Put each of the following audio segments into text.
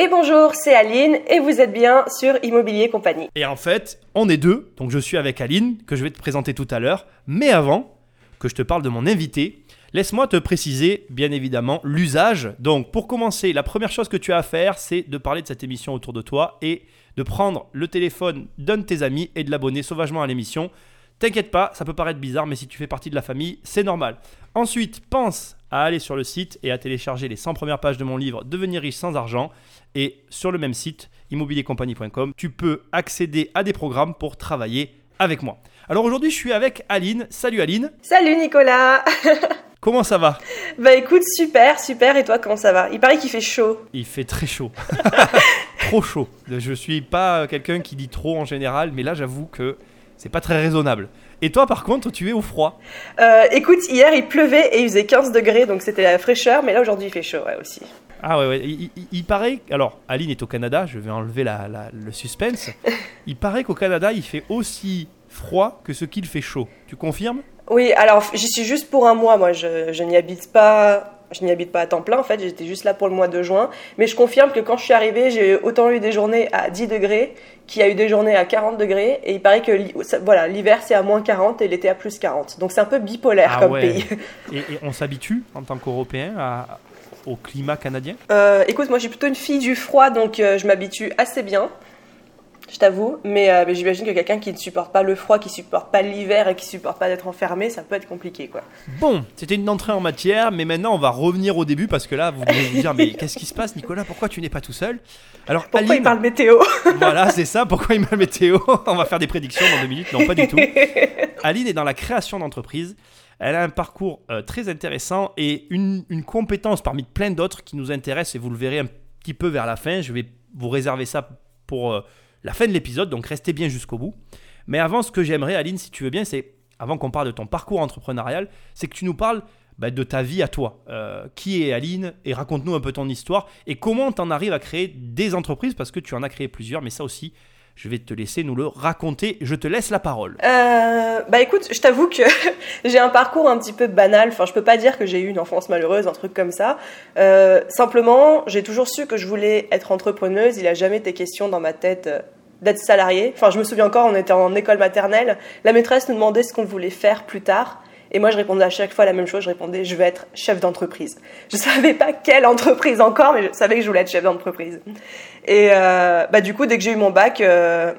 Et bonjour, c'est Aline et vous êtes bien sur Immobilier Compagnie. Et en fait, on est deux, donc je suis avec Aline, que je vais te présenter tout à l'heure. Mais avant que je te parle de mon invité, laisse-moi te préciser, bien évidemment, l'usage. Donc pour commencer, la première chose que tu as à faire, c'est de parler de cette émission autour de toi et de prendre le téléphone d'un de tes amis et de l'abonner sauvagement à l'émission. T'inquiète pas, ça peut paraître bizarre, mais si tu fais partie de la famille, c'est normal. Ensuite, pense à aller sur le site et à télécharger les 100 premières pages de mon livre Devenir riche sans argent. Et sur le même site, immobiliercompagnie.com, tu peux accéder à des programmes pour travailler avec moi. Alors aujourd'hui, je suis avec Aline. Salut Aline. Salut Nicolas Comment ça va? Bah écoute, super, super. Et toi, comment ça va? Il paraît qu'il fait chaud. Il fait très chaud. trop chaud. Je suis pas quelqu'un qui dit trop en général, mais là, j'avoue que c'est pas très raisonnable. Et toi, par contre, tu es au froid euh, Écoute, hier, il pleuvait et il faisait 15 degrés, donc c'était la fraîcheur, mais là, aujourd'hui, il fait chaud ouais, aussi. Ah ouais, ouais. Il, paraît. Alors, Aline est au Canada, je vais enlever le suspense. il paraît qu'au Canada, il fait aussi froid que ce qu'il fait chaud. Tu confirmes? Oui, alors j'y suis juste pour un mois, moi. Je, je n'y habite pas je n'y habite pas à temps plein en fait, j'étais juste là pour le mois de juin. Mais je confirme que quand je suis arrivée, j'ai autant eu des journées à 10 degrés qu'il y a eu des journées à 40 degrés. Et il paraît que voilà, l'hiver c'est à moins 40 et l'été à plus 40. Donc c'est un peu bipolaire ah comme pays. Et, on s'habitue en tant qu'Européen au climat canadien? Euh, Écoute, moi j'ai plutôt une fille du froid donc euh, je m'habitue assez bien je t'avoue. Mais, euh, mais j'imagine que quelqu'un qui ne supporte pas le froid, qui ne supporte pas l'hiver et qui ne supporte pas d'être enfermé, ça peut être compliqué, quoi. Bon, c'était une entrée en matière, mais maintenant on va revenir au début parce que là, vous allez vous dire, mais qu'est-ce qui se passe, Nicolas? Pourquoi tu n'es pas tout seul? Alors, pourquoi il parle météo? Voilà, c'est ça. Pourquoi il parle météo? On va faire des prédictions dans deux minutes. Non, pas du tout. Aline est dans la création d'entreprise. Elle a un parcours euh, très intéressant et une, une compétence parmi plein d'autres qui nous intéresse et vous le verrez un petit peu vers la fin. Je vais vous réserver ça pour euh, la fin de l'épisode, donc restez bien jusqu'au bout. Mais avant, ce que j'aimerais, Aline, si tu veux bien, c'est, avant qu'on parle de ton parcours entrepreneurial, c'est que tu nous parles bah, de ta vie à toi. Euh, qui est Aline Et raconte-nous un peu ton histoire et comment tu en arrives à créer des entreprises, parce que tu en as créé plusieurs, mais ça aussi, je vais te laisser nous le raconter. Je te laisse la parole. Euh, bah écoute, je t'avoue que j'ai un parcours un petit peu banal. Enfin, je peux pas dire que j'ai eu une enfance malheureuse, un truc comme ça. Euh, simplement, j'ai toujours su que je voulais être entrepreneuse. Il a jamais été question dans ma tête euh, d'être salariée. Enfin, je me souviens encore, on était en école maternelle. La maîtresse nous demandait ce qu'on voulait faire plus tard. Et moi, je répondais à chaque fois la même chose. Je répondais, je vais être chef d'entreprise. Je savais pas quelle entreprise encore, mais je savais que je voulais être chef d'entreprise. Et euh, bah, du coup, dès que j'ai eu mon bac, euh,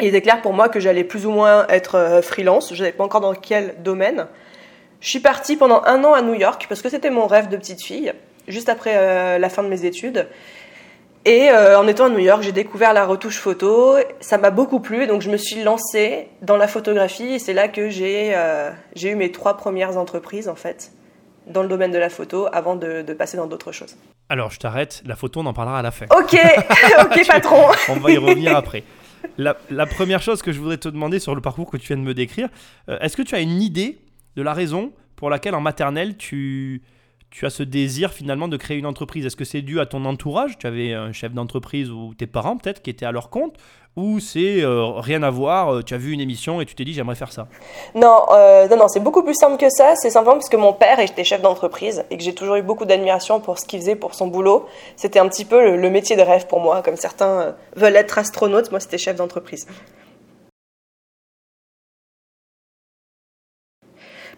il était clair pour moi que j'allais plus ou moins être euh, freelance. Je savais pas encore dans quel domaine. Je suis partie pendant un an à New York parce que c'était mon rêve de petite fille, juste après la fin de mes études. Et euh, en étant à New York, j'ai découvert la retouche photo. Ça m'a beaucoup plu, donc je me suis lancée dans la photographie. Et c'est là que j'ai euh, eu mes trois premières entreprises, en fait, dans le domaine de la photo, avant de, de passer dans d'autres choses. Alors, je t'arrête. La photo, on en parlera à la fin. Ok, ok, patron. on va y revenir après. La, la, première chose que je voudrais te demander sur le parcours que tu viens de me décrire, euh, est-ce que tu as une idée de la raison pour laquelle en maternelle tu tu as ce désir finalement de créer une entreprise Est-ce que c'est dû à ton entourage? Tu avais un chef d'entreprise ou tes parents peut-être qui étaient à leur compte? Ou c'est euh, rien à voir euh, Tu as vu une émission et tu t'es dit j'aimerais faire ça? Non, euh, non, non c'est beaucoup plus simple que ça. C'est simplement parce que mon père était chef d'entreprise et que j'ai toujours eu beaucoup d'admiration pour ce qu'il faisait pour son boulot. C'était un petit peu le, le, métier de rêve pour moi. Comme certains veulent être astronautes, moi c'était chef d'entreprise.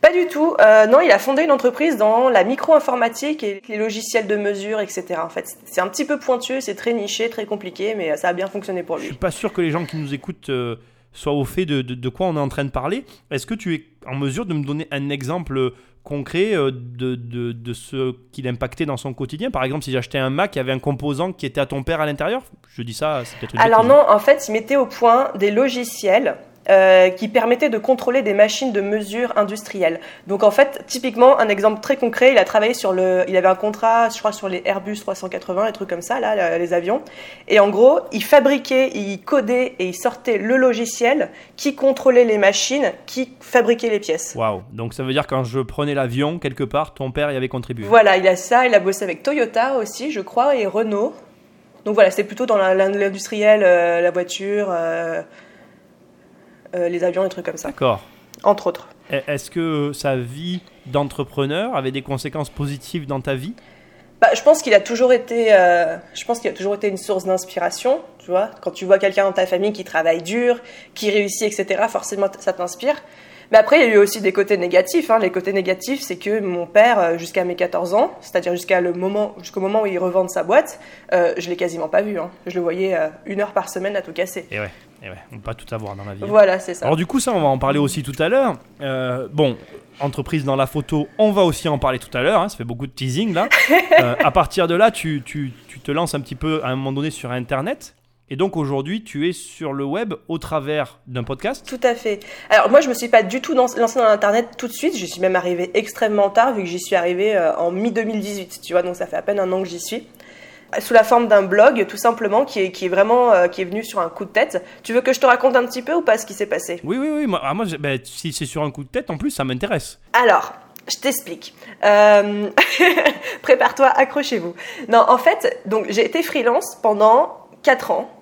Pas du tout. Euh, non, il a fondé une entreprise dans la micro-informatique et les logiciels de mesure, etc. En fait, c'est un petit peu pointueux, c'est très niché, très compliqué, mais ça a bien fonctionné pour lui. Je suis pas sûr que les gens qui nous écoutent euh, soient au fait de, de, quoi on est en train de parler. Est-ce que tu es en mesure de me donner un exemple concret euh, de, de, de ce qu'il impactait dans son quotidien? Par exemple, si j'achetais un Mac, il y avait un composant qui était à ton père à l'intérieur? Je dis ça, c'est peut-être Alors non, en fait, il mettait au point des logiciels euh, qui permettait de contrôler des machines de mesure industrielles. Donc en fait, typiquement, un exemple très concret, il a travaillé sur le, il avait un contrat, je crois, sur les Airbus 380, des trucs comme ça, là, les avions. Et en gros, il fabriquait, il codait et il sortait le logiciel qui contrôlait les machines, qui fabriquait les pièces. Waouh Donc ça veut dire quand je prenais l'avion quelque part, ton père y avait contribué. Voilà, il a ça, il a bossé avec Toyota aussi, je crois, et Renault. Donc voilà, c'est plutôt dans l'industriel, euh, la voiture. Euh, les avions, des trucs comme ça. D'accord. Entre autres. Est-ce que sa vie d'entrepreneur avait des conséquences positives dans ta vie? Bah, je pense qu'il a toujours été, euh, je pense qu'il a toujours été une source d'inspiration. Tu vois, quand tu vois quelqu'un dans ta famille qui travaille dur, qui réussit, etc., forcément ça t'inspire. Mais après, il y a eu aussi des côtés négatifs. Hein. Les côtés négatifs, c'est que mon père, euh, jusqu'à mes 14 ans, c'est-à-dire jusqu'à le moment, jusqu'au moment où il revend sa boîte, euh, je l'ai quasiment pas vu. Hein. Je le voyais euh, une heure par semaine à tout casser. Et ouais, et ouais, on peut pas tout avoir dans la vie. Voilà, c'est ça. Alors du coup, ça, on va en parler aussi tout à l'heure. Euh, bon, entreprise dans la photo, on va aussi en parler tout à l'heure. hein, ça fait beaucoup de teasing là. Euh, à partir de là, tu, tu, tu te lances un petit peu à un moment donné sur Internet. Et donc aujourd'hui, tu es sur le web au travers d'un podcast. Tout à fait. Alors moi, je me suis pas du tout lancée dans l'internet tout de suite. Je suis même arrivée extrêmement tard, vu que j'y suis arrivée euh, en mi 2018. Tu vois, donc ça fait à peine un an que j'y suis. Sous la forme d'un blog, tout simplement, qui est, qui est vraiment euh, qui est venu sur un coup de tête. Tu veux que je te raconte un petit peu ou pas ce qui s'est passé? Oui, oui, oui. Moi, ah, moi ben, si c'est sur un coup de tête, en plus, ça m'intéresse. Alors, je t'explique. Euh, Prépare-toi, accrochez-vous. Non, en fait, donc j'ai été freelance pendant 4 ans.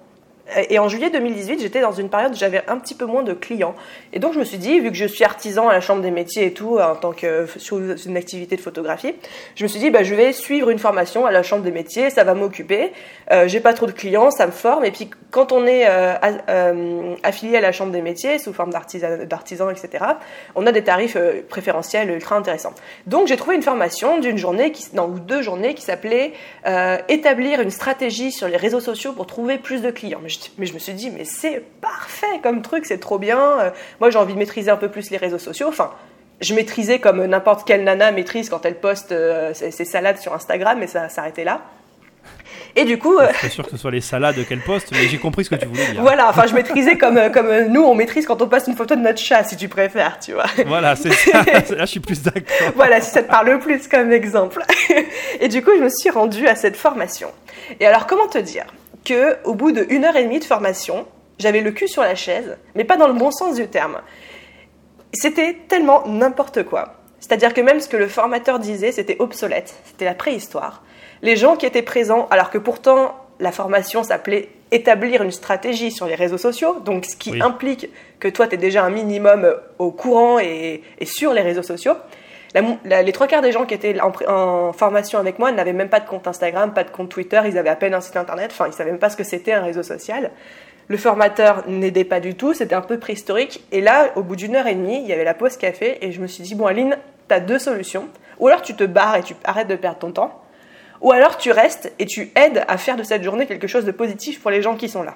Et en juillet 2018, j'étais dans une période où j'avais un petit peu moins de clients. Et donc, je me suis dit, vu que je suis artisan à la Chambre des métiers et tout, en tant que sur une activité de photographie, je me suis dit, bah, je vais suivre une formation à la Chambre des métiers, ça va m'occuper. Euh, j'ai pas trop de clients, ça me forme. Et puis, quand on est euh, euh, affilié à la Chambre des métiers, sous forme d'artisan, etc., on a des tarifs euh, préférentiels ultra intéressants. Donc, j'ai trouvé une formation d'une journée, qui, ou deux journées, qui s'appelait Établir une stratégie sur les réseaux sociaux pour trouver plus de clients. Mais je me suis dit, mais c'est parfait comme truc, c'est trop bien. Euh, moi, j'ai envie de maîtriser un peu plus les réseaux sociaux. Enfin, je maîtrisais comme n'importe quelle nana maîtrise quand elle poste euh, ses, ses salades sur Instagram, mais ça s'arrêtait là. Et du coup, euh, Je suis sûr que ce soit les salades qu'elle poste, mais j'ai compris ce que tu voulais dire. voilà, enfin, je maîtrisais comme, comme nous, on maîtrise quand on poste une photo de notre chat, si tu préfères, tu vois. Voilà, c'est ça. Là, je suis plus d'accord. voilà, si ça te parle plus comme exemple. Et du coup, je me suis rendue à cette formation. Et alors, comment te dire? Que au bout de une heure et demie de formation, j'avais le cul sur la chaise, mais pas dans le bon sens du terme. C'était tellement n'importe quoi. C'est-à-dire que même ce que le formateur disait, c'était obsolète, c'était la préhistoire. Les gens qui étaient présents, alors que pourtant la formation s'appelait établir une stratégie sur les réseaux sociaux, donc ce qui Oui. implique que toi, tu es déjà un minimum euh, au courant et, et sur les réseaux sociaux. Les trois quarts des gens qui étaient en, en formation avec moi n'avaient même pas de compte Instagram, pas de compte Twitter, ils avaient à peine un site internet, enfin ils savaient même pas ce que c'était un réseau social. Le formateur n'aidait pas du tout, c'était un peu préhistorique. Et là, au bout d'une heure et demie, il y avait la pause café et je me suis dit, bon Aline, tu as deux solutions. Ou alors tu te barres et tu arrêtes de perdre ton temps. Ou alors tu restes et tu aides à faire de cette journée quelque chose de positif pour les gens qui sont là.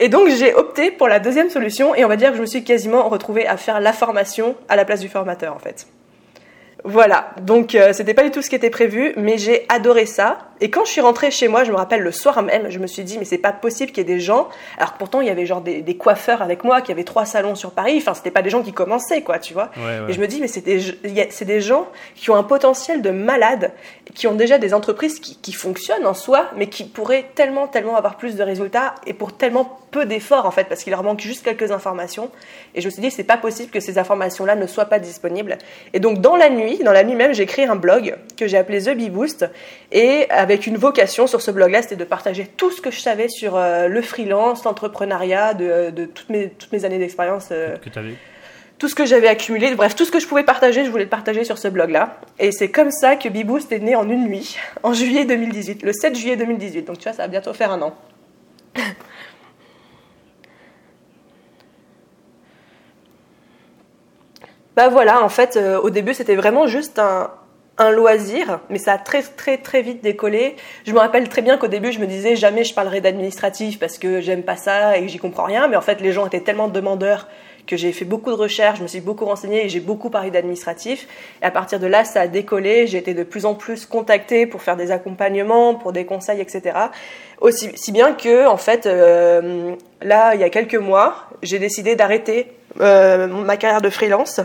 Et donc j'ai opté pour la deuxième solution et on va dire que je me suis quasiment retrouvée à faire la formation à la place du formateur en fait. Voilà, donc euh, c'était pas du tout ce qui était prévu, mais j'ai adoré ça. Et quand je suis rentrée chez moi, je me rappelle le soir même, je me suis dit mais c'est pas possible qu'il y ait des gens, alors que pourtant il y avait genre des, des coiffeurs avec moi qui avaient trois salons sur Paris, enfin c'était pas des gens qui commençaient quoi, tu vois. Ouais, ouais. Et je me dis, mais c'est des, c'est des gens qui ont un potentiel de malade, qui ont déjà des entreprises qui, qui fonctionnent en soi, mais qui pourraient tellement, tellement avoir plus de résultats et pour tellement peu d'efforts en fait, parce qu'il leur manque juste quelques informations. Et je me suis dit, c'est pas possible que ces informations-là ne soient pas disponibles. Et donc, dans la nuit, dans la nuit même, j'ai créé un blog que j'ai appelé The Bee Boost et avec une vocation sur ce blog-là, c'était de partager tout ce que je savais sur euh, le freelance, l'entrepreneuriat, de, de toutes, mes, toutes mes années d'expérience. euh, Que tout ce que j'avais accumulé, bref, tout ce que je pouvais partager, je voulais le partager sur ce blog-là. Et c'est comme ça que Beboost est né en une nuit, en juillet 2018, le 7 juillet 2018. Donc tu vois, ça va bientôt faire un an. bah voilà, en fait, euh, au début, c'était vraiment juste un, un loisir, mais ça a très très très vite décollé. Je me rappelle très bien qu'au début, je me disais jamais je parlerai d'administratif parce que j'aime pas ça et que j'y comprends rien. Mais en fait, les gens étaient tellement demandeurs que j'ai fait beaucoup de recherches, je me suis beaucoup renseignée et j'ai beaucoup parlé d'administratif. Et à partir de là, ça a décollé. J'ai été de plus en plus contactée pour faire des accompagnements, pour des conseils, etc. Aussi si bien que, en fait, euh, là, il y a quelques mois, j'ai décidé d'arrêter euh, ma carrière de freelance.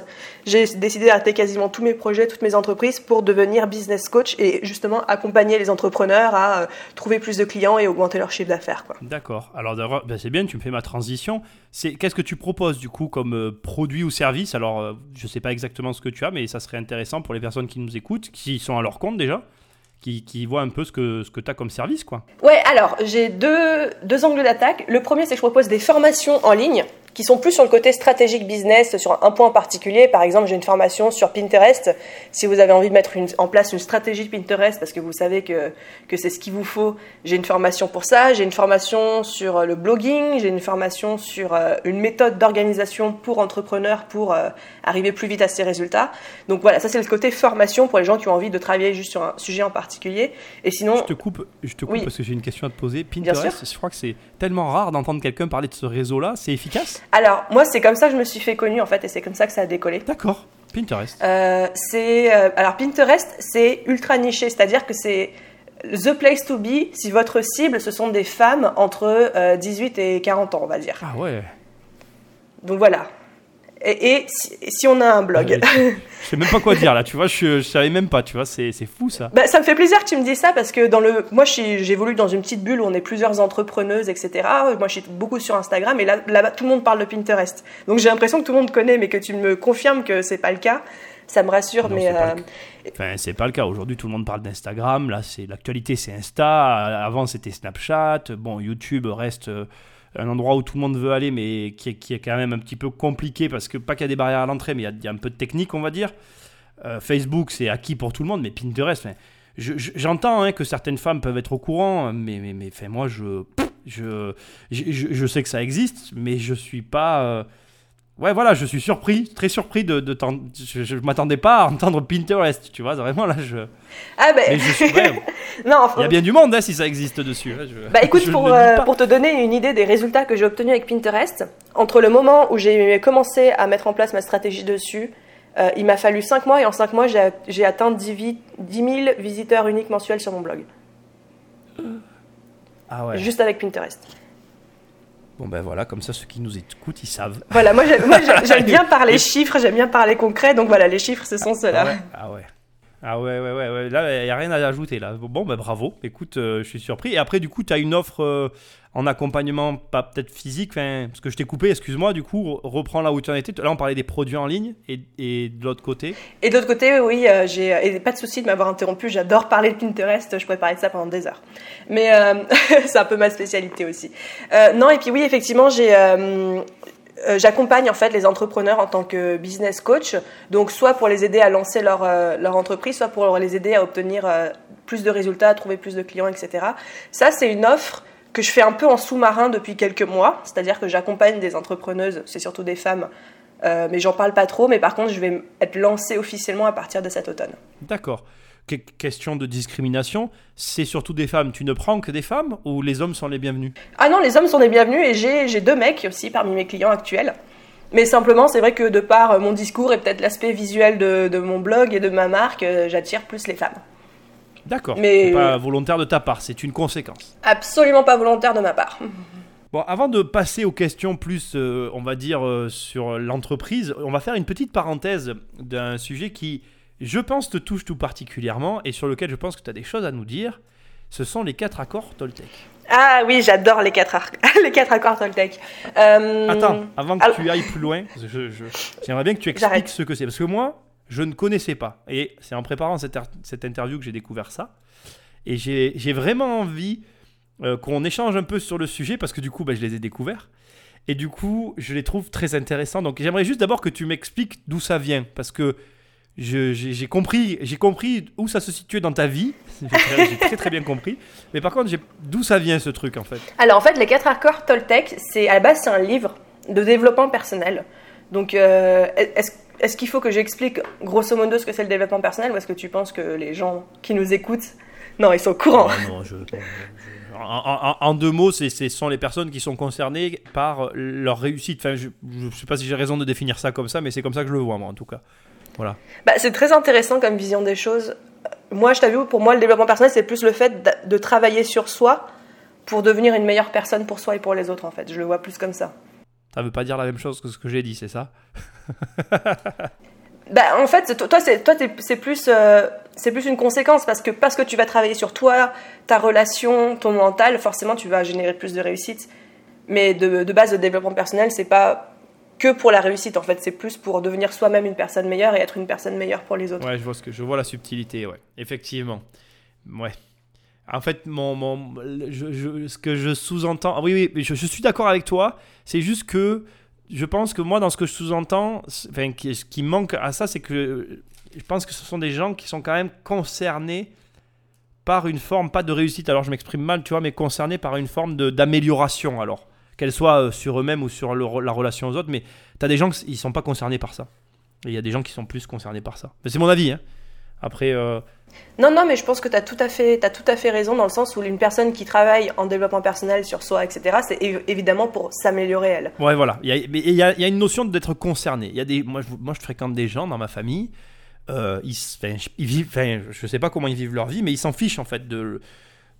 J'ai décidé d'arrêter quasiment tous mes projets, toutes mes entreprises pour devenir business coach et justement accompagner les entrepreneurs à euh, trouver plus de clients et augmenter leur chiffre d'affaires. D'accord. Alors d'abord, ben, c'est bien, tu me fais ma transition. C'est qu'est-ce que tu proposes du coup comme euh, produit ou service? Alors, euh, je sais pas exactement ce que tu as, mais ça serait intéressant pour les personnes qui nous écoutent, qui sont à leur compte déjà, qui, qui voient un peu ce que ce que tu as comme service, quoi. Ouais, alors j'ai deux, deux angles d'attaque. Le premier, c'est que je propose des formations en ligne qui sont plus sur le côté stratégique business, sur un point en particulier. Par exemple, j'ai une formation sur Pinterest. Si vous avez envie de mettre en place une stratégie Pinterest, parce que vous savez que, que c'est ce qu'il vous faut, j'ai une formation pour ça. J'ai une formation sur le blogging, j'ai une formation sur euh, une méthode d'organisation pour entrepreneurs pour euh, arriver plus vite à ces résultats. Donc voilà, ça c'est le côté formation pour les gens qui ont envie de travailler juste sur un sujet en particulier. Et sinon, je te coupe, je te coupe parce que j'ai une question à te poser. Pinterest, je crois que c'est tellement rare d'entendre quelqu'un parler de ce réseau-là. C'est efficace? Alors moi, c'est comme ça que je me suis fait connu en fait, et c'est comme ça que ça a décollé. D'accord. Pinterest. Euh, c'est alors Pinterest, c'est ultra niché, c'est-à-dire que c'est The place to be si votre cible, ce sont des femmes entre 18 euh, et 40 ans, on va dire. Ah ouais. Donc voilà. Et, si, on a un blog. Ah je sais même pas quoi dire là, tu vois, je, je savais même pas, tu vois, c'est fou ça. Bah, ça me fait plaisir que tu me dises ça parce que dans le, moi j'évolue dans une petite bulle où on est plusieurs entrepreneuses, etc. Moi je suis beaucoup sur Instagram et là, là tout le monde parle de Pinterest. Donc j'ai l'impression que tout le monde connaît, mais que tu me confirmes que c'est pas le cas ça me rassure. mais euh, enfin, c'est pas le cas. Aujourd'hui, tout le monde parle d'Instagram. Là, c'est l'actualité, c'est Insta. Avant, c'était Snapchat. Bon, YouTube reste euh, un endroit où tout le monde veut aller, mais qui est, qui est quand même un petit peu compliqué parce que pas qu'il y a des barrières à l'entrée, mais il y, a un peu de technique, on va dire. Euh, Facebook, c'est acquis pour tout le monde, mais Pinterest, j'entends hein, que certaines femmes peuvent être au courant, mais, mais, mais moi, je, je, je, sais que ça existe, mais je suis pas. Ouais, voilà, je suis surpris, très surpris de, de je, je m'attendais pas à entendre Pinterest, tu vois, vraiment là, je. Ah ben. non, il y a bien du monde hein, si ça existe dessus. Hein, bah écoute, pour, euh, pour te donner une idée des résultats que j'ai obtenus avec Pinterest, entre le moment où j'ai commencé à mettre en place ma stratégie dessus, euh, il m'a fallu 5 mois et en 5 mois, j'ai atteint 10, 10 000 visiteurs uniques mensuels sur mon blog. Ah ouais. Juste avec Pinterest. Bon ben voilà, comme ça ceux qui nous écoutent, ils savent. Voilà, moi j'aime bien parler chiffres, j'aime bien parler concret, donc voilà, les chiffres ce sont ceux-là. Ah ouais. Ah ouais, ouais, ouais, ouais. là il n'y a rien à ajouter là. Bon ben bravo, écoute, euh, je suis surpris. Et après du coup, tu as une offre euh, en accompagnement, pas peut-être physique, parce que je t'ai coupé, excuse-moi, du coup, reprends là où tu en étais. Là, on parlait des produits en ligne et, et de l'autre côté. Et de l'autre côté, oui, euh, j'ai pas de souci de m'avoir interrompu. J'adore parler de Pinterest, je pourrais parler de ça pendant des heures. Mais euh, c'est un peu ma spécialité aussi. Euh, non, et puis oui, effectivement, j'ai. J'accompagne en fait les entrepreneurs en tant que business coach, donc soit pour les aider à lancer leur, leur entreprise, soit pour les aider à obtenir plus de résultats, à trouver plus de clients, etc. Ça, c'est une offre que je fais un peu en sous-marin depuis quelques mois, c'est-à-dire que j'accompagne des entrepreneuses, c'est surtout des femmes, euh, mais j'en parle pas trop, mais par contre je vais être lancée officiellement à partir de cet automne. D'accord. Question de discrimination, c'est surtout des femmes. Tu ne prends que des femmes ou les hommes sont les bienvenus? Ah non, les hommes sont les bienvenus et j'ai deux mecs aussi parmi mes clients actuels. Mais simplement, c'est vrai que de par mon discours et peut-être l'aspect visuel de, de, mon blog et de ma marque, euh, j'attire plus les femmes. D'accord. Mais pas volontaire de ta part, c'est une conséquence. Absolument pas volontaire de ma part. Bon, avant de passer aux questions plus, euh, on va dire, euh, sur l'entreprise, on va faire une petite parenthèse d'un sujet qui, je pense, te touche tout particulièrement et sur lequel je pense que tu as des choses à nous dire. Ce sont les quatre accords Toltec. Ah oui, j'adore les quatre, les quatre accords Toltec. Euh, Attends, avant que tu ailles plus loin, j'aimerais bien que tu expliques ce que c'est. Parce que moi, je ne connaissais pas. Et c'est en préparant cette, cette interview que j'ai découvert ça. Et j'ai vraiment envie euh, qu'on échange un peu sur le sujet parce que du coup, bah, je les ai découverts. Et du coup, je les trouve très intéressants. Donc j'aimerais juste d'abord que tu m'expliques d'où ça vient. Parce que j'ai compris, compris où ça se situait dans ta vie. J'ai très très bien compris. Mais par contre, d'où ça vient ce truc en fait? Alors en fait, les quatre accords Toltec, c'est à la base c'est un livre de développement personnel. Donc euh, est-ce qu'il faut que j'explique grosso modo ce que c'est le développement personnel ou est-ce que tu penses que les gens qui nous écoutent, non, ils sont courants non, en, deux mots, ce sont les personnes qui sont concernées par leur réussite. Enfin, je ne sais pas si j'ai raison de définir ça comme ça, mais c'est comme ça que je le vois, moi, en tout cas. Voilà. Bah, c'est très intéressant comme vision des choses. Moi, je t'avoue, pour moi, le développement personnel, c'est plus le fait de travailler sur soi pour devenir une meilleure personne pour soi et pour les autres, en fait. Je le vois plus comme ça. Ça veut pas dire la même chose que ce que j'ai dit, c'est ça? Bah, en fait, toi, c'est, toi, c'est plus, euh, c'est plus une conséquence parce que parce que tu vas travailler sur toi, ta relation, ton mental, forcément, tu vas générer plus de réussite. Mais de, de base, le développement personnel, c'est pas que pour la réussite. En fait, c'est plus pour devenir soi-même une personne meilleure et être une personne meilleure pour les autres. Ouais, je vois ce que je vois la subtilité. Ouais, effectivement. Ouais. En fait, mon, mon ce que je sous-entends, ah oui, oui, je, je suis d'accord avec toi. C'est juste que je pense que moi, dans ce que je sous-entends, enfin, ce qui manque à ça, c'est que je pense que ce sont des gens qui sont quand même concernés par une forme, pas de réussite, alors je m'exprime mal, tu vois, mais concernés par une forme d'amélioration, alors, qu'elle soit euh, sur eux-mêmes ou sur la relation aux autres, mais tu as des gens qui ne sont pas concernés par ça. Et il y a des gens qui sont plus concernés par ça. Mais c'est mon avis, hein. Après. Euh, non, non, mais je pense que tu as, tout à fait, as tout à fait raison dans le sens où une personne qui travaille en développement personnel sur soi, etc., c'est évidemment pour s'améliorer elle. Ouais, voilà. Il y a, il y a, une notion d'être concerné. Il y a des, moi, je, moi, je fréquente des gens dans ma famille euh, ils, ils, vivent, je sais pas comment ils vivent leur vie, mais ils s'en fichent en fait de,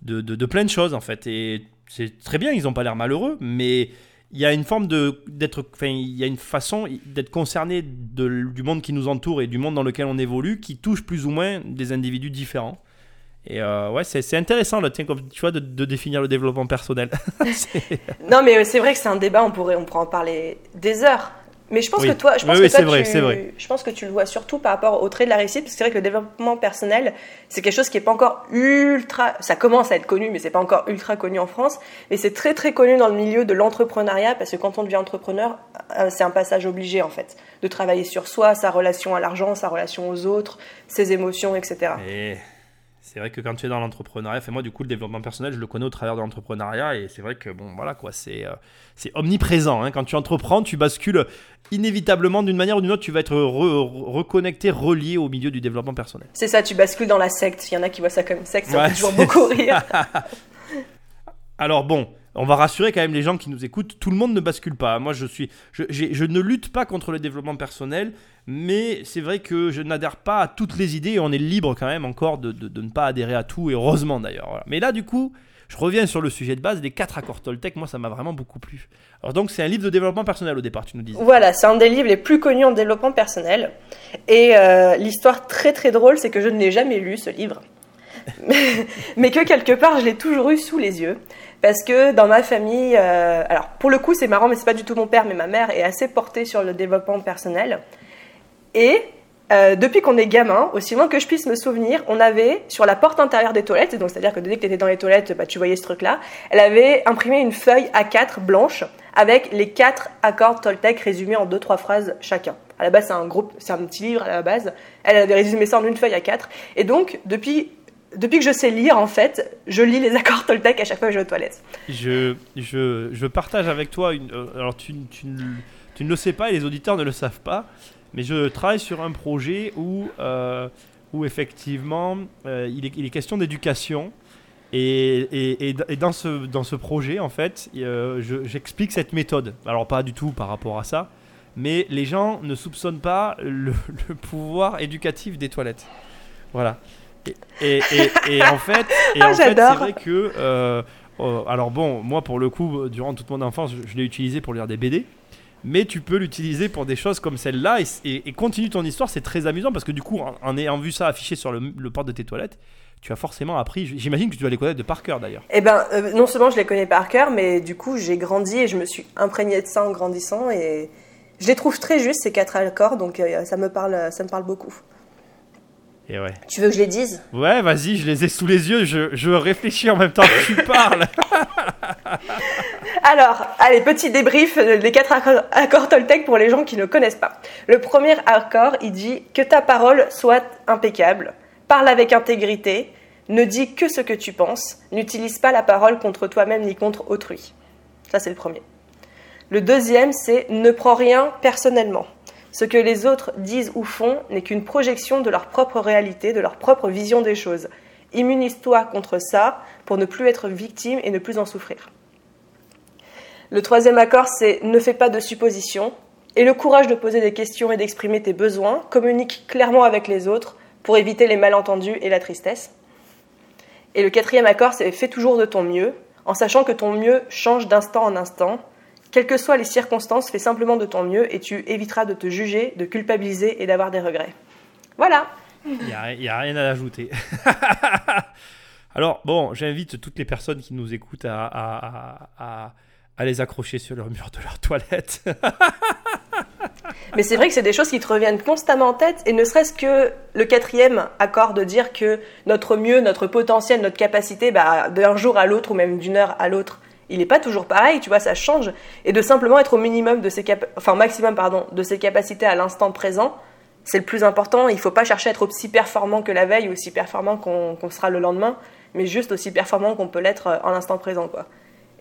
de, de, plein de choses en fait. Et c'est très bien, ils n'ont pas l'air malheureux, mais il y a une forme de d'être, enfin, il y a une façon d'être concerné du monde qui nous entoure et du monde dans lequel on évolue qui touche plus ou moins des individus différents. Et euh, ouais, c'est intéressant, là, tu vois, de, de, définir le développement personnel. non, mais c'est vrai que c'est un débat, on pourrait, on pourrait en parler des heures. Mais je pense que toi, je pense que toi, vrai, tu, vrai. je pense que tu le vois surtout par rapport au trait de la réussite, parce que c'est vrai que le développement personnel, c'est quelque chose qui est pas encore ultra, ça commence à être connu, mais c'est pas encore ultra connu en France, et c'est très très connu dans le milieu de l'entrepreneuriat, parce que quand on devient entrepreneur, euh, c'est un passage obligé en fait, de travailler sur soi, sa relation à l'argent, sa relation aux autres, ses émotions, etc. Et c'est vrai que quand tu es dans l'entrepreneuriat, moi du coup le développement personnel, je le connais au travers de l'entrepreneuriat et c'est vrai que bon voilà quoi, c'est euh, c'est omniprésent. Hein. Quand tu entreprends, tu bascules inévitablement d'une manière ou d'une autre, tu vas être reconnecté, relié au milieu du développement personnel. C'est ça, tu bascules dans la secte. Il y en a qui voient ça comme une secte, ça fait toujours beaucoup rire. Alors bon, on va rassurer quand même les gens qui nous écoutent. Tout le monde ne bascule pas. Moi, je suis, je, ne lutte pas contre le développement personnel, mais c'est vrai que je n'adhère pas à toutes les idées et on est libre quand même encore de, ne pas adhérer à tout, et heureusement d'ailleurs. Mais là, du coup, je reviens sur le sujet de base, les quatre accords Toltec, moi ça m'a vraiment beaucoup plu. Alors donc c'est un livre de développement personnel au départ, tu nous dis. Voilà, c'est un des livres les plus connus en développement personnel. Et euh, l'histoire très très drôle, c'est que je ne l'ai jamais lu ce livre. mais que quelque part je l'ai toujours eu sous les yeux. Parce que dans ma famille, euh, alors pour le coup c'est marrant, mais c'est pas du tout mon père, mais ma mère est assez portée sur le développement personnel. Et euh, depuis qu'on est gamin, aussi loin que je puisse me souvenir, on avait sur la porte intérieure des toilettes, donc c'est-à-dire que dès que tu étais dans les toilettes, bah, tu voyais ce truc-là, elle avait imprimé une feuille A4 blanche avec les quatre accords Toltec résumés en deux trois phrases chacun. À la base, c'est un groupe, c'est un petit livre à la base. Elle avait résumé ça en une feuille A4. Et donc, depuis depuis que je sais lire, en fait, je lis les accords Toltec à chaque fois que je vais aux toilettes. Je, je, je partage avec toi une. Euh, alors, tu, tu, tu, ne le sais pas et les auditeurs ne le savent pas, mais je travaille sur un projet où, euh, où effectivement, euh, il, est, il, est, question d'éducation. Et, et, et, dans, ce, dans ce projet, en fait, j'explique cette méthode. Alors, pas du tout par rapport à ça, mais les gens ne soupçonnent pas le pouvoir éducatif des toilettes. Voilà. Et, en fait, ah, c'est vrai que. Euh, euh, alors bon, moi pour le coup, durant toute mon enfance, je, l'ai utilisé pour lire des BD. Mais tu peux l'utiliser pour des choses comme celle-là et, continue ton histoire, c'est très amusant parce que du coup, en, ayant vu ça affiché sur le, le port de tes toilettes, tu as forcément appris. J'imagine que tu dois les connaître de par cœur d'ailleurs. Eh ben, euh, non seulement je les connais par cœur, mais du coup, j'ai grandi et je me suis imprégné de ça en grandissant et je les trouve très justes ces quatre accords, donc ça me parle, ça me parle beaucoup. Tu veux que je les dise? Ouais, vas-y, je les ai sous les yeux, je, je réfléchis en même temps que tu parles. Alors, allez, petit débrief des quatre accords, Toltec pour les gens qui ne connaissent pas. Le premier accord, il dit que ta parole soit impeccable, parle avec intégrité, ne dis que ce que tu penses, n'utilise pas la parole contre toi-même ni contre autrui. Ça, c'est le premier. Le deuxième, c'est ne prends rien personnellement. Ce que les autres disent ou font n'est qu'une projection de leur propre réalité, de leur propre vision des choses. Immunise-toi contre ça pour ne plus être victime et ne plus en souffrir. Le troisième accord, c'est ne fais pas de suppositions. Et le courage de poser des questions et d'exprimer tes besoins. Communique clairement avec les autres pour éviter les malentendus et la tristesse. Et le quatrième accord, c'est fais toujours de ton mieux, en sachant que ton mieux change d'instant en instant quelles que soient les circonstances, fais simplement de ton mieux et tu éviteras de te juger, de culpabiliser et d'avoir des regrets. Voilà. Il n'y a, rien à ajouter. Alors, bon, j'invite toutes les personnes qui nous écoutent à, à, les accrocher sur leur mur de leur toilette. Mais c'est vrai que c'est des choses qui te reviennent constamment en tête, et ne serait-ce que le quatrième accord de dire que notre mieux, notre potentiel, notre capacité, bah, d'un jour à l'autre, ou même d'une heure à l'autre, il n'est pas toujours pareil, tu vois, ça change. Et de simplement être au minimum de ses enfin maximum pardon, de ses capacités à l'instant présent, c'est le plus important. Il ne faut pas chercher à être aussi performant que la veille ou aussi performant qu'on sera le lendemain, mais juste aussi performant qu'on peut l'être euh, en l'instant présent, quoi.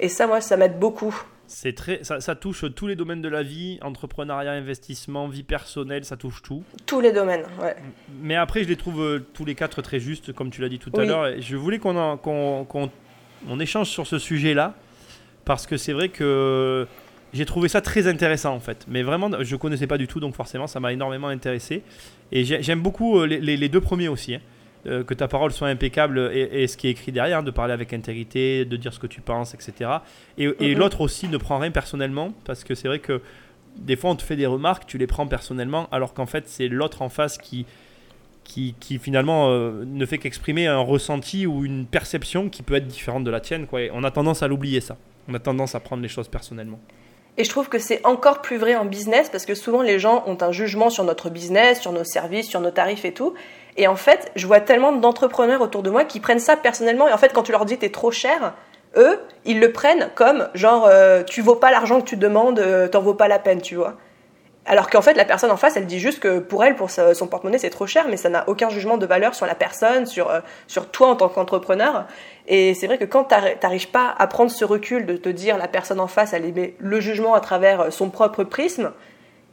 Et ça, moi, ça m'aide beaucoup. C'est très, ça, ça, touche tous les domaines de la vie, entrepreneuriat, investissement, vie personnelle, ça touche tout. Tous les domaines, ouais. Mais après, je les trouve euh, tous les quatre très justes, comme tu l'as dit tout à l'heure. Je voulais qu'on qu'on on échange sur ce sujet-là, parce que c'est vrai que j'ai trouvé ça très intéressant en fait. Mais vraiment, je connaissais pas du tout, donc forcément, ça m'a énormément intéressé. Et j'aime beaucoup euh, les, les, deux premiers aussi. Hein. Euh, que ta parole soit impeccable et, ce qui est écrit derrière, de parler avec intégrité, de dire ce que tu penses, etc. Et, mm-hmm. l'autre aussi ne prend rien personnellement, parce que c'est vrai que des fois on te fait des remarques, tu les prends personnellement, alors qu'en fait c'est l'autre en face qui, qui, qui finalement euh, ne fait qu'exprimer un ressenti ou une perception qui peut être différente de la tienne. Quoi. on a tendance à l'oublier ça. On a tendance à prendre les choses personnellement. Et je trouve que c'est encore plus vrai en business parce que souvent les gens ont un jugement sur notre business, sur nos services, sur nos tarifs et tout. Et en fait, je vois tellement d'entrepreneurs autour de moi qui prennent ça personnellement. Et en fait, quand tu leur dis t'es trop cher, eux, ils le prennent comme genre euh, tu vaux pas l'argent que tu demandes, euh, t'en vaux pas la peine, tu vois. Alors qu'en fait, la personne en face, elle dit juste que pour elle, pour son porte-monnaie, c'est trop cher, mais ça n'a aucun jugement de valeur sur la personne, sur, euh, sur toi en tant qu'entrepreneur. Et c'est vrai que quand tu n'arrives pas à prendre ce recul de te dire la personne en face, elle émet le jugement à travers son propre prisme,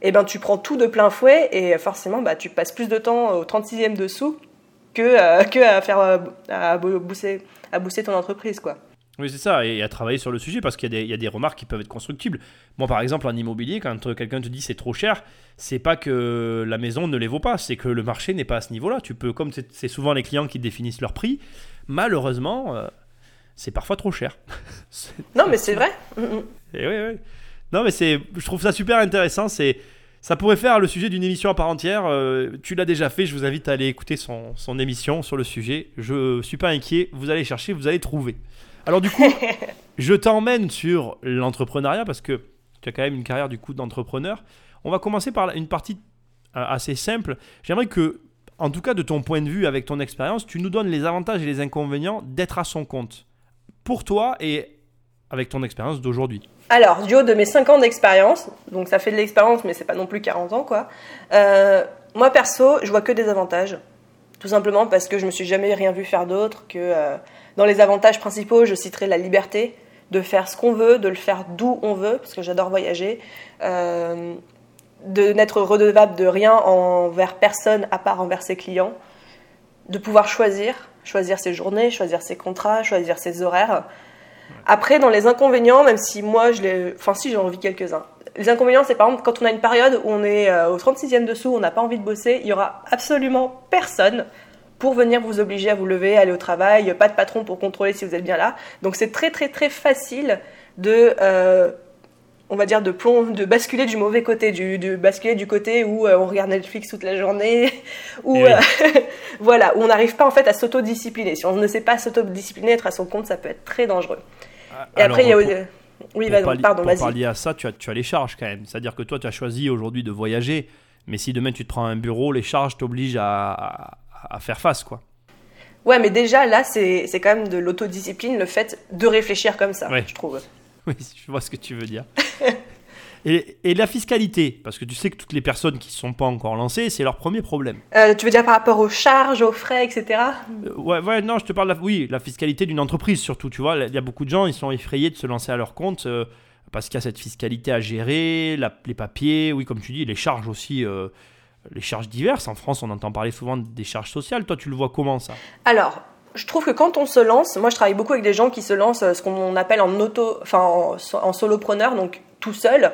eh ben, tu prends tout de plein fouet et forcément, bah, tu passes plus de temps au 36e dessous que, euh, que à faire euh, à booster, à booster ton entreprise. quoi. Oui, c'est ça, et à travailler sur le sujet parce qu'il y, y, a des remarques qui peuvent être constructibles. Moi, par exemple, en immobilier, quand quelqu'un te dit c'est trop cher, c'est pas que la maison ne les vaut pas, c'est que le marché n'est pas à ce niveau-là. Tu peux, comme c'est souvent les clients qui définissent leur prix, malheureusement, euh, c'est parfois trop cher. non, mais c'est vrai. et oui, oui. Non, mais c'est, je trouve ça super intéressant. C'est, ça pourrait faire le sujet d'une émission à part entière. Euh, tu l'as déjà fait. Je vous invite à aller écouter son, son, émission sur le sujet. Je suis pas inquiet. Vous allez chercher, vous allez trouver. Alors du coup, je t'emmène sur l'entrepreneuriat parce que tu as quand même une carrière du coup d'entrepreneur. On va commencer par une partie euh, assez simple. J'aimerais que, en tout cas de ton point de vue, avec ton expérience, tu nous donnes les avantages et les inconvénients d'être à son compte. Pour toi et avec ton expérience d'aujourd'hui. Alors, du haut de mes 5 ans d'expérience, donc ça fait de l'expérience, mais c'est pas non plus 40 ans, quoi. Euh, moi, perso, je vois que des avantages. Tout simplement parce que je me suis jamais rien vu faire d'autre que euh, dans les avantages principaux, je citerai la liberté de faire ce qu'on veut, de le faire d'où on veut, parce que j'adore voyager, euh, de n'être redevable de rien envers personne à part envers ses clients, de pouvoir choisir, choisir ses journées, choisir ses contrats, choisir ses horaires. Après, dans les inconvénients, même si moi, je les... Enfin, si, j'en envie quelques-uns. Les inconvénients, c'est par exemple quand on a une période où on est euh, au 36e dessous, on n'a pas envie de bosser, il y aura absolument personne pour venir vous obliger à vous lever, aller au travail, pas de patron pour contrôler si vous êtes bien là. Donc c'est très très très facile de, euh, on va dire, de, plomb, de basculer du mauvais côté, du, de basculer du côté où euh, on regarde Netflix toute la journée, où voilà, où on n'arrive pas en fait à s'autodiscipliner. Si on ne sait pas s'autodiscipliner, être à son compte, ça peut être très dangereux. Et après, il y a. oui, pardon, vas-y. Pour pallier à ça, tu as, tu as les charges quand même. C'est-à-dire que toi, tu as choisi aujourd'hui de voyager, mais si demain tu te prends un bureau, les charges t'obligent à, à, faire face, quoi. Ouais, mais déjà, là, c'est quand même de l'autodiscipline, le fait de réfléchir comme ça, je trouve. Oui, je vois ce que tu veux dire. Et, la fiscalité, parce que tu sais que toutes les personnes qui ne sont pas encore lancées, c'est leur premier problème. Euh, tu veux dire par rapport aux charges, aux frais, etc. Euh, ouais, ouais, non, je te parle, de la, oui, la fiscalité d'une entreprise surtout, tu vois. Il y a beaucoup de gens, ils sont effrayés de se lancer à leur compte euh, parce qu'il y a cette fiscalité à gérer, les papiers, oui, comme tu dis, les charges aussi. les charges diverses. En France, on entend parler souvent des charges sociales. Toi, tu le vois comment ça? Alors, je trouve que quand on se lance, moi je travaille beaucoup avec des gens qui se lancent ce qu'on appelle en auto, en, en solopreneur, donc tout seul.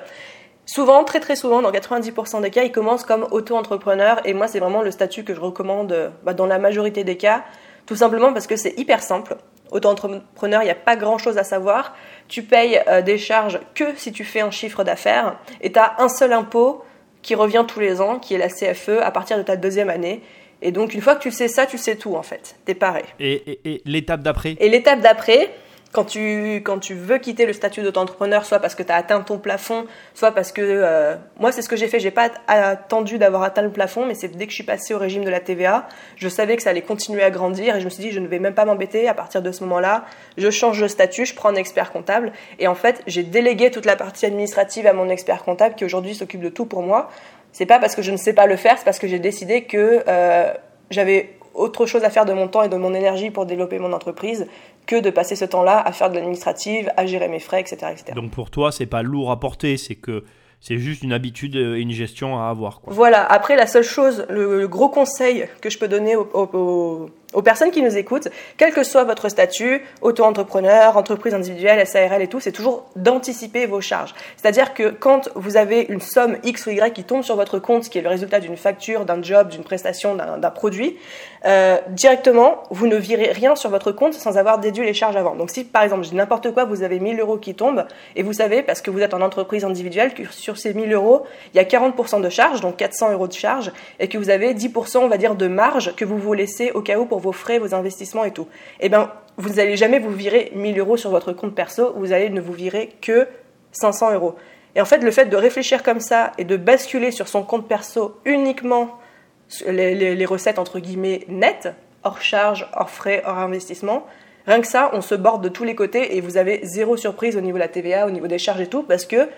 Souvent, très très souvent, dans 90% des cas, ils commencent comme auto-entrepreneur et moi c'est vraiment le statut que je recommande bah, dans la majorité des cas, tout simplement parce que c'est hyper simple. Auto-entrepreneur, il n'y a pas grand-chose à savoir. Tu payes euh, des charges que si tu fais un chiffre d'affaires et tu as un seul impôt qui revient tous les ans, qui est la CFE, à partir de ta deuxième année. Et donc, une fois que tu sais ça, tu sais tout en fait. T'es pareil. Et, et l'étape d'après? Et l'étape d'après, quand tu, quand tu veux quitter le statut d'auto-entrepreneur, soit parce que tu as atteint ton plafond, soit parce que. euh, moi, c'est ce que j'ai fait. J'ai pas attendu d'avoir atteint le plafond, mais c'est dès que je suis passée au régime de la TVA, je savais que ça allait continuer à grandir et je me suis dit, je ne vais même pas m'embêter. À partir de ce moment-là, je change de statut, je prends un expert comptable. Et en fait, j'ai délégué toute la partie administrative à mon expert comptable qui aujourd'hui s'occupe de tout pour moi. C'est pas parce que je ne sais pas le faire, c'est parce que j'ai décidé que euh, j'avais autre chose à faire de mon temps et de mon énergie pour développer mon entreprise que de passer ce temps-là à faire de l'administrative, à gérer mes frais, etc. etc. Donc pour toi, c'est pas lourd à porter, c'est que c'est juste une habitude et une gestion à avoir. Quoi. Voilà, après la seule chose, le, le gros conseil que je peux donner aux, aux- aux- personnes qui nous écoutent, quel que soit votre statut, auto-entrepreneur, entreprise individuelle, SARL et tout, c'est toujours d'anticiper vos charges. C'est-à-dire que quand vous avez une somme X ou Y qui tombe sur votre compte, qui est le résultat d'une facture, d'un job, d'une prestation, d'un produit, euh, directement, vous ne virez rien sur votre compte sans avoir déduit les charges avant. Donc si par exemple, dis n'importe quoi, vous avez 1000 euros qui tombent, et vous savez, parce que vous êtes en entreprise individuelle, que sur ces 1000 euros, il y a 40% de charges, donc 400 euros de charges, et que vous avez 10%, on va dire, de marge que vous vous laissez au cas où pour vos frais, vos investissements et tout. Eh ben, vous n'allez jamais vous virer 1000 euros sur votre compte perso, vous allez ne vous virer que 500 euros. Et en fait, le fait de réfléchir comme ça et de basculer sur son compte perso uniquement les, recettes entre guillemets nettes, hors charge, hors frais, hors investissement, rien que ça, on se borde de tous les côtés et vous avez zéro surprise au niveau de la TVA, au niveau des charges et tout, parce que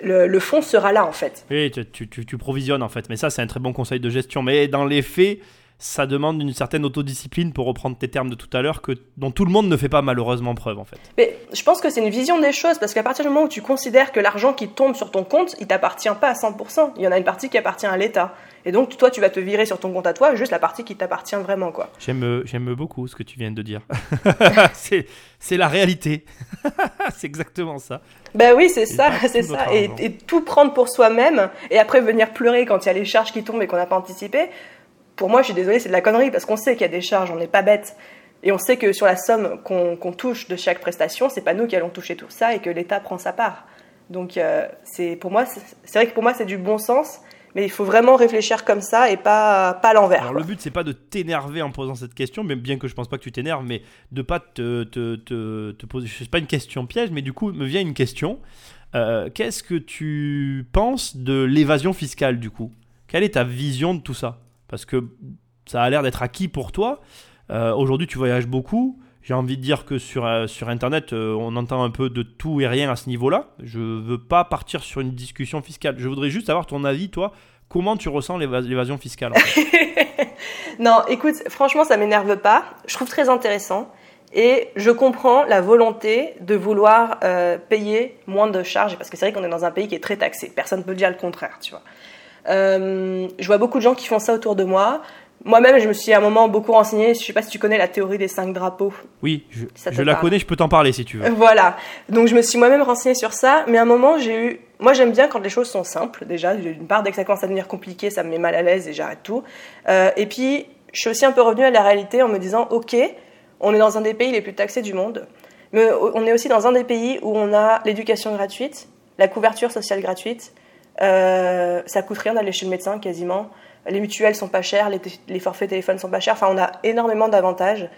le, le fond sera là en fait. Oui, tu- tu provisionnes en fait, mais ça c'est un très bon conseil de gestion. Mais dans les faits, ça demande une certaine autodiscipline pour reprendre tes termes de tout à l'heure, que dont tout le monde ne fait pas malheureusement preuve en fait. Mais je pense que c'est une vision des choses, parce qu'à partir du moment où tu considères que l'argent qui tombe sur ton compte, il t'appartient pas à 100%, il y en a une partie qui appartient à l'État. Et donc toi, tu vas te virer sur ton compte à toi, juste la partie qui t'appartient vraiment, quoi. J'aime, j'aime beaucoup ce que tu viens de dire. c'est, c'est la réalité. c'est exactement ça. Ben oui, c'est ça, c'est ça. Et tout prendre pour soi-même, et après venir pleurer quand il y a les charges qui tombent et qu'on n'a pas anticipé, pour moi, je suis désolée, c'est de la connerie, parce qu'on sait qu'il y a des charges, on n'est pas bête. Et on sait que sur la somme qu'on touche de chaque prestation, c'est pas nous qui allons toucher tout ça et que l'État prend sa part. Donc, euh, c'est pour moi, c'est vrai que pour moi, c'est du bon sens, mais il faut vraiment réfléchir comme ça et pas, pas l'envers. Alors quoi. le but c'est pas de t'énerver en posant cette question, même bien que je pense pas que tu t'énerves, mais de pas te, te, te, te poser. C'est pas une question piège, mais du coup me vient une question. Euh, Qu'est-ce que tu penses de l'évasion fiscale du coup? Quelle est ta vision de tout ça? Parce que ça a l'air d'être acquis pour toi. Euh, Aujourd'hui tu voyages beaucoup. J'ai envie de dire que sur, euh, sur Internet, euh, on entend un peu de tout et rien à ce niveau-là. Je veux pas partir sur une discussion fiscale. Je voudrais juste avoir ton avis, toi. Comment tu ressens l'éva- l'évasion fiscale Non, écoute, franchement, ça m'énerve pas. Je trouve très intéressant. Et je comprends la volonté de vouloir payer moins de charges, parce que c'est vrai qu'on est dans un pays qui est très taxé. Personne ne peut dire le contraire, tu vois. Euh, je vois beaucoup de gens qui font ça autour de moi. Moi-même, je me suis à un moment beaucoup renseignée. Je sais pas si tu connais la théorie des cinq drapeaux. Oui, je, Ça te je la parle. connais, je peux t'en parler si tu veux. Voilà. Donc je me suis moi-même renseignée sur ça, mais à un moment j'ai eu. Moi j'aime bien quand les choses sont simples. Déjà, d'une part, dès que ça commence à devenir compliqué, ça me met mal à l'aise et j'arrête tout. Euh, et puis, je suis aussi un peu revenue à la réalité en me disant, ok, on est dans un des pays les plus taxés du monde, mais on est aussi dans un des pays où on a l'éducation gratuite, la couverture sociale gratuite. Euh, ça coûte rien d'aller chez le médecin quasiment. Les mutuelles sont pas chères, les, forfaits téléphones sont pas chers. Enfin, on a énormément d'avantages.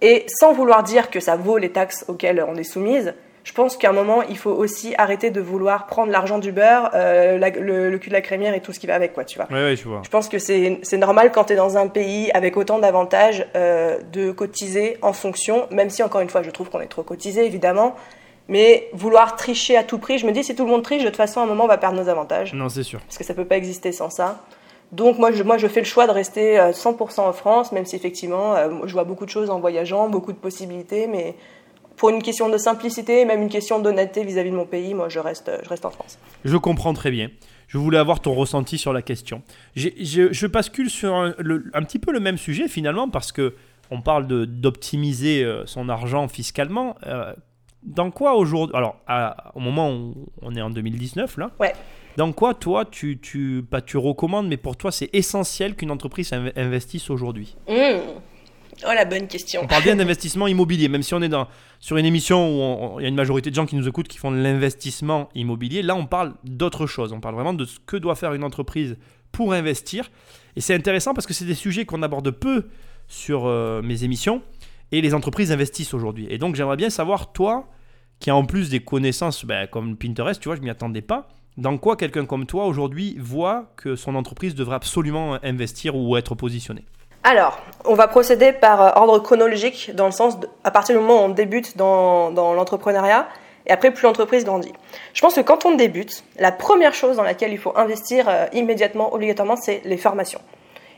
Et sans vouloir dire que ça vaut les taxes auxquelles on est soumise, je pense qu'à un moment, il faut aussi arrêter de vouloir prendre l'argent du beurre, euh, la- le, le cul de la crémière et tout ce qui va avec, quoi, tu vois. Je vois. Je pense que c'est c'est normal quand tu es dans un pays avec autant d'avantages euh, de cotiser en fonction, même si encore une fois je trouve qu'on est trop cotisé évidemment, mais vouloir tricher à tout prix, je me dis si tout le monde triche, de toute façon à un moment on va perdre nos avantages, Non, c'est sûr. parce que ça peut pas exister sans ça. Donc moi je, moi je fais le choix de rester euh, 100% en France, même si effectivement euh, je vois beaucoup de choses en voyageant, beaucoup de possibilités, mais pour une question de simplicité, même une question d'honnêteté vis-à-vis de mon pays, moi je reste, je reste en France. Je comprends très bien. Je voulais avoir ton ressenti sur la question. J'ai- je, je bascule sur un, le- un petit peu le même sujet finalement parce que on parle de- d'optimiser euh, son argent fiscalement. Euh, dans quoi aujourd'hui Alors, à- au moment où on est en 2019 là. Ouais. Dans quoi toi tu tu pas tu recommandes mais pour toi c'est essentiel qu'une entreprise inv- investisse aujourd'hui? Mmh. Oh la bonne question. On parle bien d'investissement immobilier, même si on est dans, sur une émission où il y a une majorité de gens qui nous écoutent qui font de l'investissement immobilier. Là, on parle d'autre chose. On parle vraiment de ce que doit faire une entreprise pour investir. Et c'est intéressant parce que c'est des sujets qu'on aborde peu sur euh, mes émissions. et les entreprises investissent aujourd'hui. Et donc j'aimerais bien savoir, toi, qui a en plus des connaissances ben, comme Pinterest, tu vois, je m'y attendais pas, dans quoi quelqu'un comme toi aujourd'hui voit que son entreprise devrait absolument investir ou être positionnée? Alors, on va procéder par euh, ordre chronologique, dans le sens, à partir du moment où on débute dans, dans l'entrepreneuriat, et après, plus l'entreprise grandit. Je pense que quand on débute, la première chose dans laquelle il faut investir euh, immédiatement, obligatoirement, c'est les formations.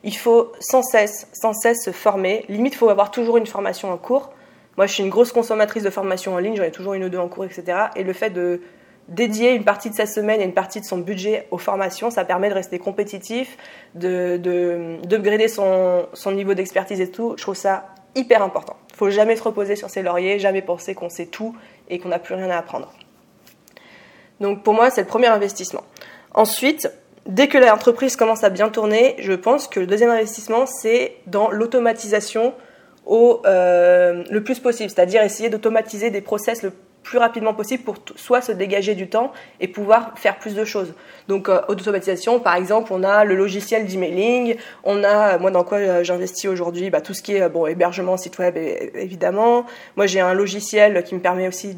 Il faut sans cesse, sans cesse se former. Limite, il faut avoir toujours une formation en cours. Moi, je suis une grosse consommatrice de formations en ligne, j'en ai toujours une ou deux en cours, etc. Et le fait de dédier une partie de sa semaine et une partie de son budget aux formations, ça permet de rester compétitif, de, de, son, son niveau d'expertise et tout. Je trouve ça hyper important. Il faut jamais se reposer sur ses lauriers, jamais penser qu'on sait tout et qu'on n'a plus rien à apprendre. Donc pour moi, c'est le premier investissement. Ensuite, dès que l'entreprise commence à bien tourner, je pense que le deuxième investissement, c'est dans l'automatisation euh, le plus possible, c'est-à-dire essayer d'automatiser des process le plus rapidement possible pour soit se dégager du temps et pouvoir faire plus de choses. Donc euh, automatisation, par exemple, on a le logiciel d'emailing, on a, moi dans quoi euh, j'investis aujourd'hui, bah, tout ce qui est bon hébergement site web évidemment. Moi j'ai un logiciel qui me permet aussi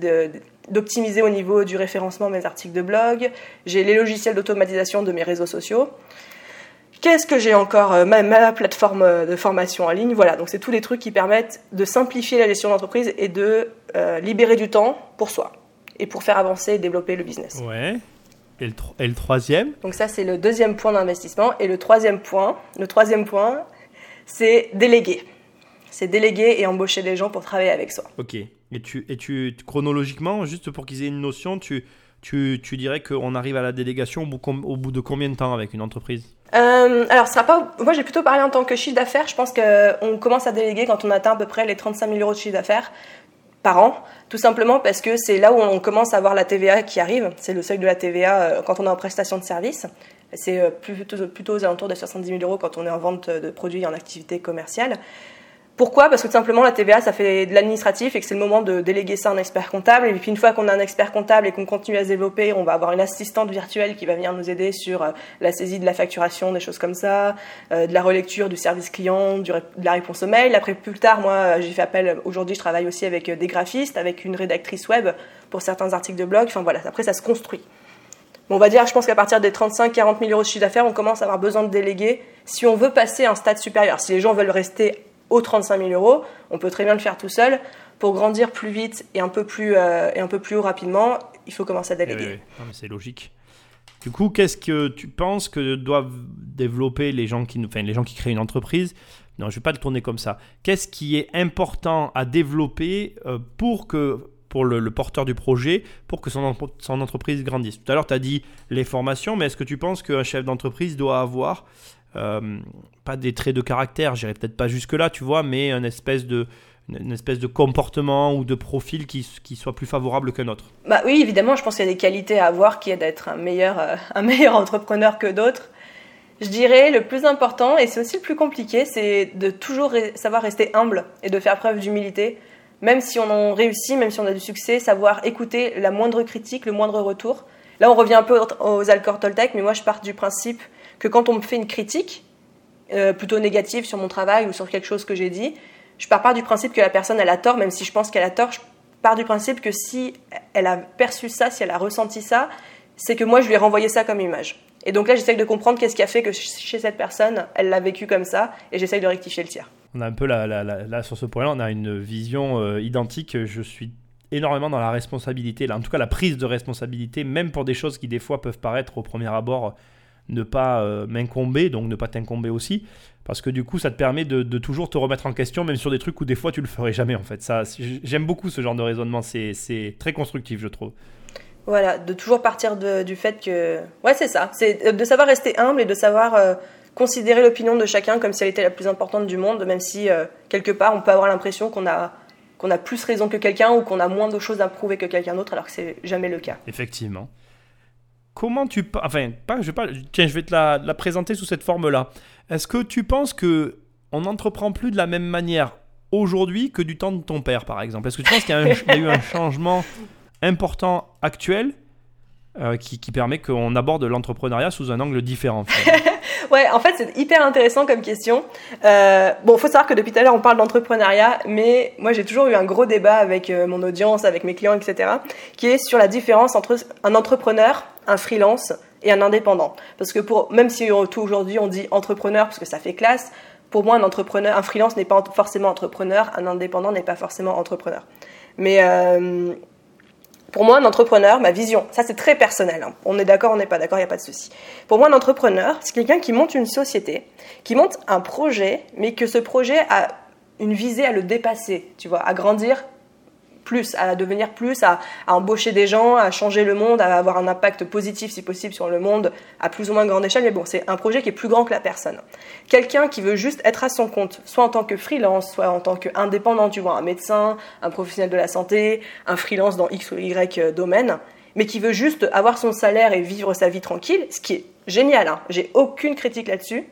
d'optimiser au niveau du référencement mes articles de blog. J'ai les logiciels d'automatisation de mes réseaux sociaux. Qu'est-ce que j'ai encore euh, ma, plateforme euh, de formation en ligne? Voilà, donc c'est tous les trucs qui permettent de simplifier la gestion d'entreprise et de euh, libérer du temps pour soi et pour faire avancer et développer le business. Ouais. Et le, et le troisième? Donc ça, c'est le deuxième point d'investissement. Et le troisième point, le troisième point, c'est déléguer. C'est déléguer et embaucher des gens pour travailler avec soi. Ok. Et tu, et tu chronologiquement, juste pour qu'ils aient une notion, tu, tu, tu dirais qu'on arrive à la délégation au bout, de combien de temps avec une entreprise? Euh, alors, ce sera pas. Moi, j'ai plutôt parlé en tant que chiffre d'affaires. Je pense qu'on commence à déléguer quand on atteint à peu près les 35 000 euros de chiffre d'affaires par an, tout simplement parce que c'est là où on commence à voir la TVA qui arrive. C'est le seuil de la TVA euh, quand on est en prestation de service. C'est euh, plutôt, aux alentours de 70 000 euros quand on est en vente de produits en activité commerciale. Pourquoi? Parce que tout simplement la TVA ça fait de l'administratif et que c'est le moment de déléguer ça à un expert comptable. Et puis une fois qu'on a un expert comptable et qu'on continue à se développer, on va avoir une assistante virtuelle qui va venir nous aider sur euh, la saisie de la facturation, des choses comme ça, euh, de la relecture du service client, de la réponse au mail. Après plus tard, moi euh, j'ai fait appel, aujourd'hui je travaille aussi avec des graphistes, avec une rédactrice web pour certains articles de blog. Enfin voilà, après ça se construit. on va dire, je pense qu'à partir des 35-40 000 euros de chiffre d'affaires, on commence à avoir besoin de déléguer si on veut passer à un stade supérieur. Si les gens veulent rester aux 35 000 euros. On peut très bien le faire tout seul. Pour grandir plus vite et un peu plus, euh, et un peu plus haut rapidement, il faut commencer à déléguer. c'est logique. Du coup, qu'est-ce que tu penses que doivent développer les gens qui, enfin, les gens qui créent une entreprise? Non, je ne vais pas le tourner comme ça. Qu'est-ce qui est important à développer euh, pour que pour le, porteur du projet pour que son, son entreprise grandisse? Tout à l'heure, tu as dit les formations, mais est-ce que tu penses qu'un chef d'entreprise doit avoir euh, pas des traits de caractère, j'irai peut-être pas jusque-là, tu vois, mais une espèce de, une espèce de comportement ou de profil qui, soit plus favorable qu'un autre bah Oui, évidemment, je pense qu'il y a des qualités à avoir qui est d'être un meilleur, euh, un meilleur entrepreneur que d'autres. Je dirais le plus important, et c'est aussi le plus compliqué, c'est de toujours savoir rester humble et de faire preuve d'humilité. Même si on en réussit, même si on a du succès, savoir écouter la moindre critique, le moindre retour. Là, on revient un peu aux Alcor Toltec, mais moi, je pars du principe que quand on me fait une critique, euh, plutôt négative sur mon travail ou sur quelque chose que j'ai dit, je pars pas du principe que la personne elle a tort, même si je pense qu'elle a tort. Je pars du principe que si elle a perçu ça, si elle a ressenti ça, c'est que moi je lui ai renvoyé ça comme image. Et donc là, j'essaye de comprendre qu'est-ce qui a fait que chez cette personne, elle l'a vécu comme ça, et j'essaye de rectifier le tir. On a un peu là, sur ce point-là, on a une vision euh, identique. Je suis énormément dans la responsabilité, là, en tout cas la prise de responsabilité, même pour des choses qui des fois peuvent paraître au premier abord ne pas euh, m'incomber, donc ne pas t'incomber aussi, parce que du coup, ça te permet de, toujours te remettre en question, même sur des trucs où des fois tu le ferais jamais en fait. Ça, j'aime beaucoup ce genre de raisonnement, c'est très constructif, je trouve. Voilà, de toujours partir du fait que, ouais, c'est ça, c'est de savoir rester humble et de savoir euh, considérer l'opinion de chacun comme si elle était la plus importante du monde, même si euh, quelque part on peut avoir l'impression qu'on a qu'on a plus raison que quelqu'un ou qu'on a moins de choses à prouver que quelqu'un d'autre, alors que c'est jamais le cas. Effectivement comment tu enfin pas je vais pas tiens je vais te la, présenter sous cette forme là est-ce que tu penses que on n'entreprend plus de la même manière aujourd'hui que du temps de ton père par exemple? Est-ce que tu penses qu'il y, a eu un changement important actuel euh, qui, permet qu'on aborde l'entrepreneuriat sous un angle différent Ouais, en fait, c'est hyper intéressant comme question. Euh, bon, faut savoir que depuis tout à l'heure, on parle d'entrepreneuriat, mais moi, j'ai toujours eu un gros débat avec euh, mon audience, avec mes clients, etc., qui est sur la différence entre un entrepreneur, un freelance et un indépendant. Parce que pour, même si aujourd'hui on dit entrepreneur parce que ça fait classe, pour moi, un entrepreneur, un freelance n'est pas forcément entrepreneur, un indépendant n'est pas forcément entrepreneur. Mais euh, pour moi, un entrepreneur, ma vision, ça c'est très personnel. Hein. On est d'accord, on n'est pas d'accord, il n'y a pas de souci. Pour moi, un entrepreneur, c'est quelqu'un qui monte une société, qui monte un projet, mais que ce projet a une visée à le dépasser, tu vois, à grandir plus, à devenir plus, à, embaucher des gens, à changer le monde, à avoir un impact positif si possible sur le monde à plus ou moins grande échelle. Mais bon, c'est un projet qui est plus grand que la personne. Quelqu'un qui veut juste être à son compte, soit en tant que freelance, soit en tant qu'indépendant, tu vois, un médecin, un professionnel de la santé, un freelance dans X ou Y euh, domaine, mais qui veut juste avoir son salaire et vivre sa vie tranquille, ce qui est génial. Hein. J'ai aucune critique là-dessus.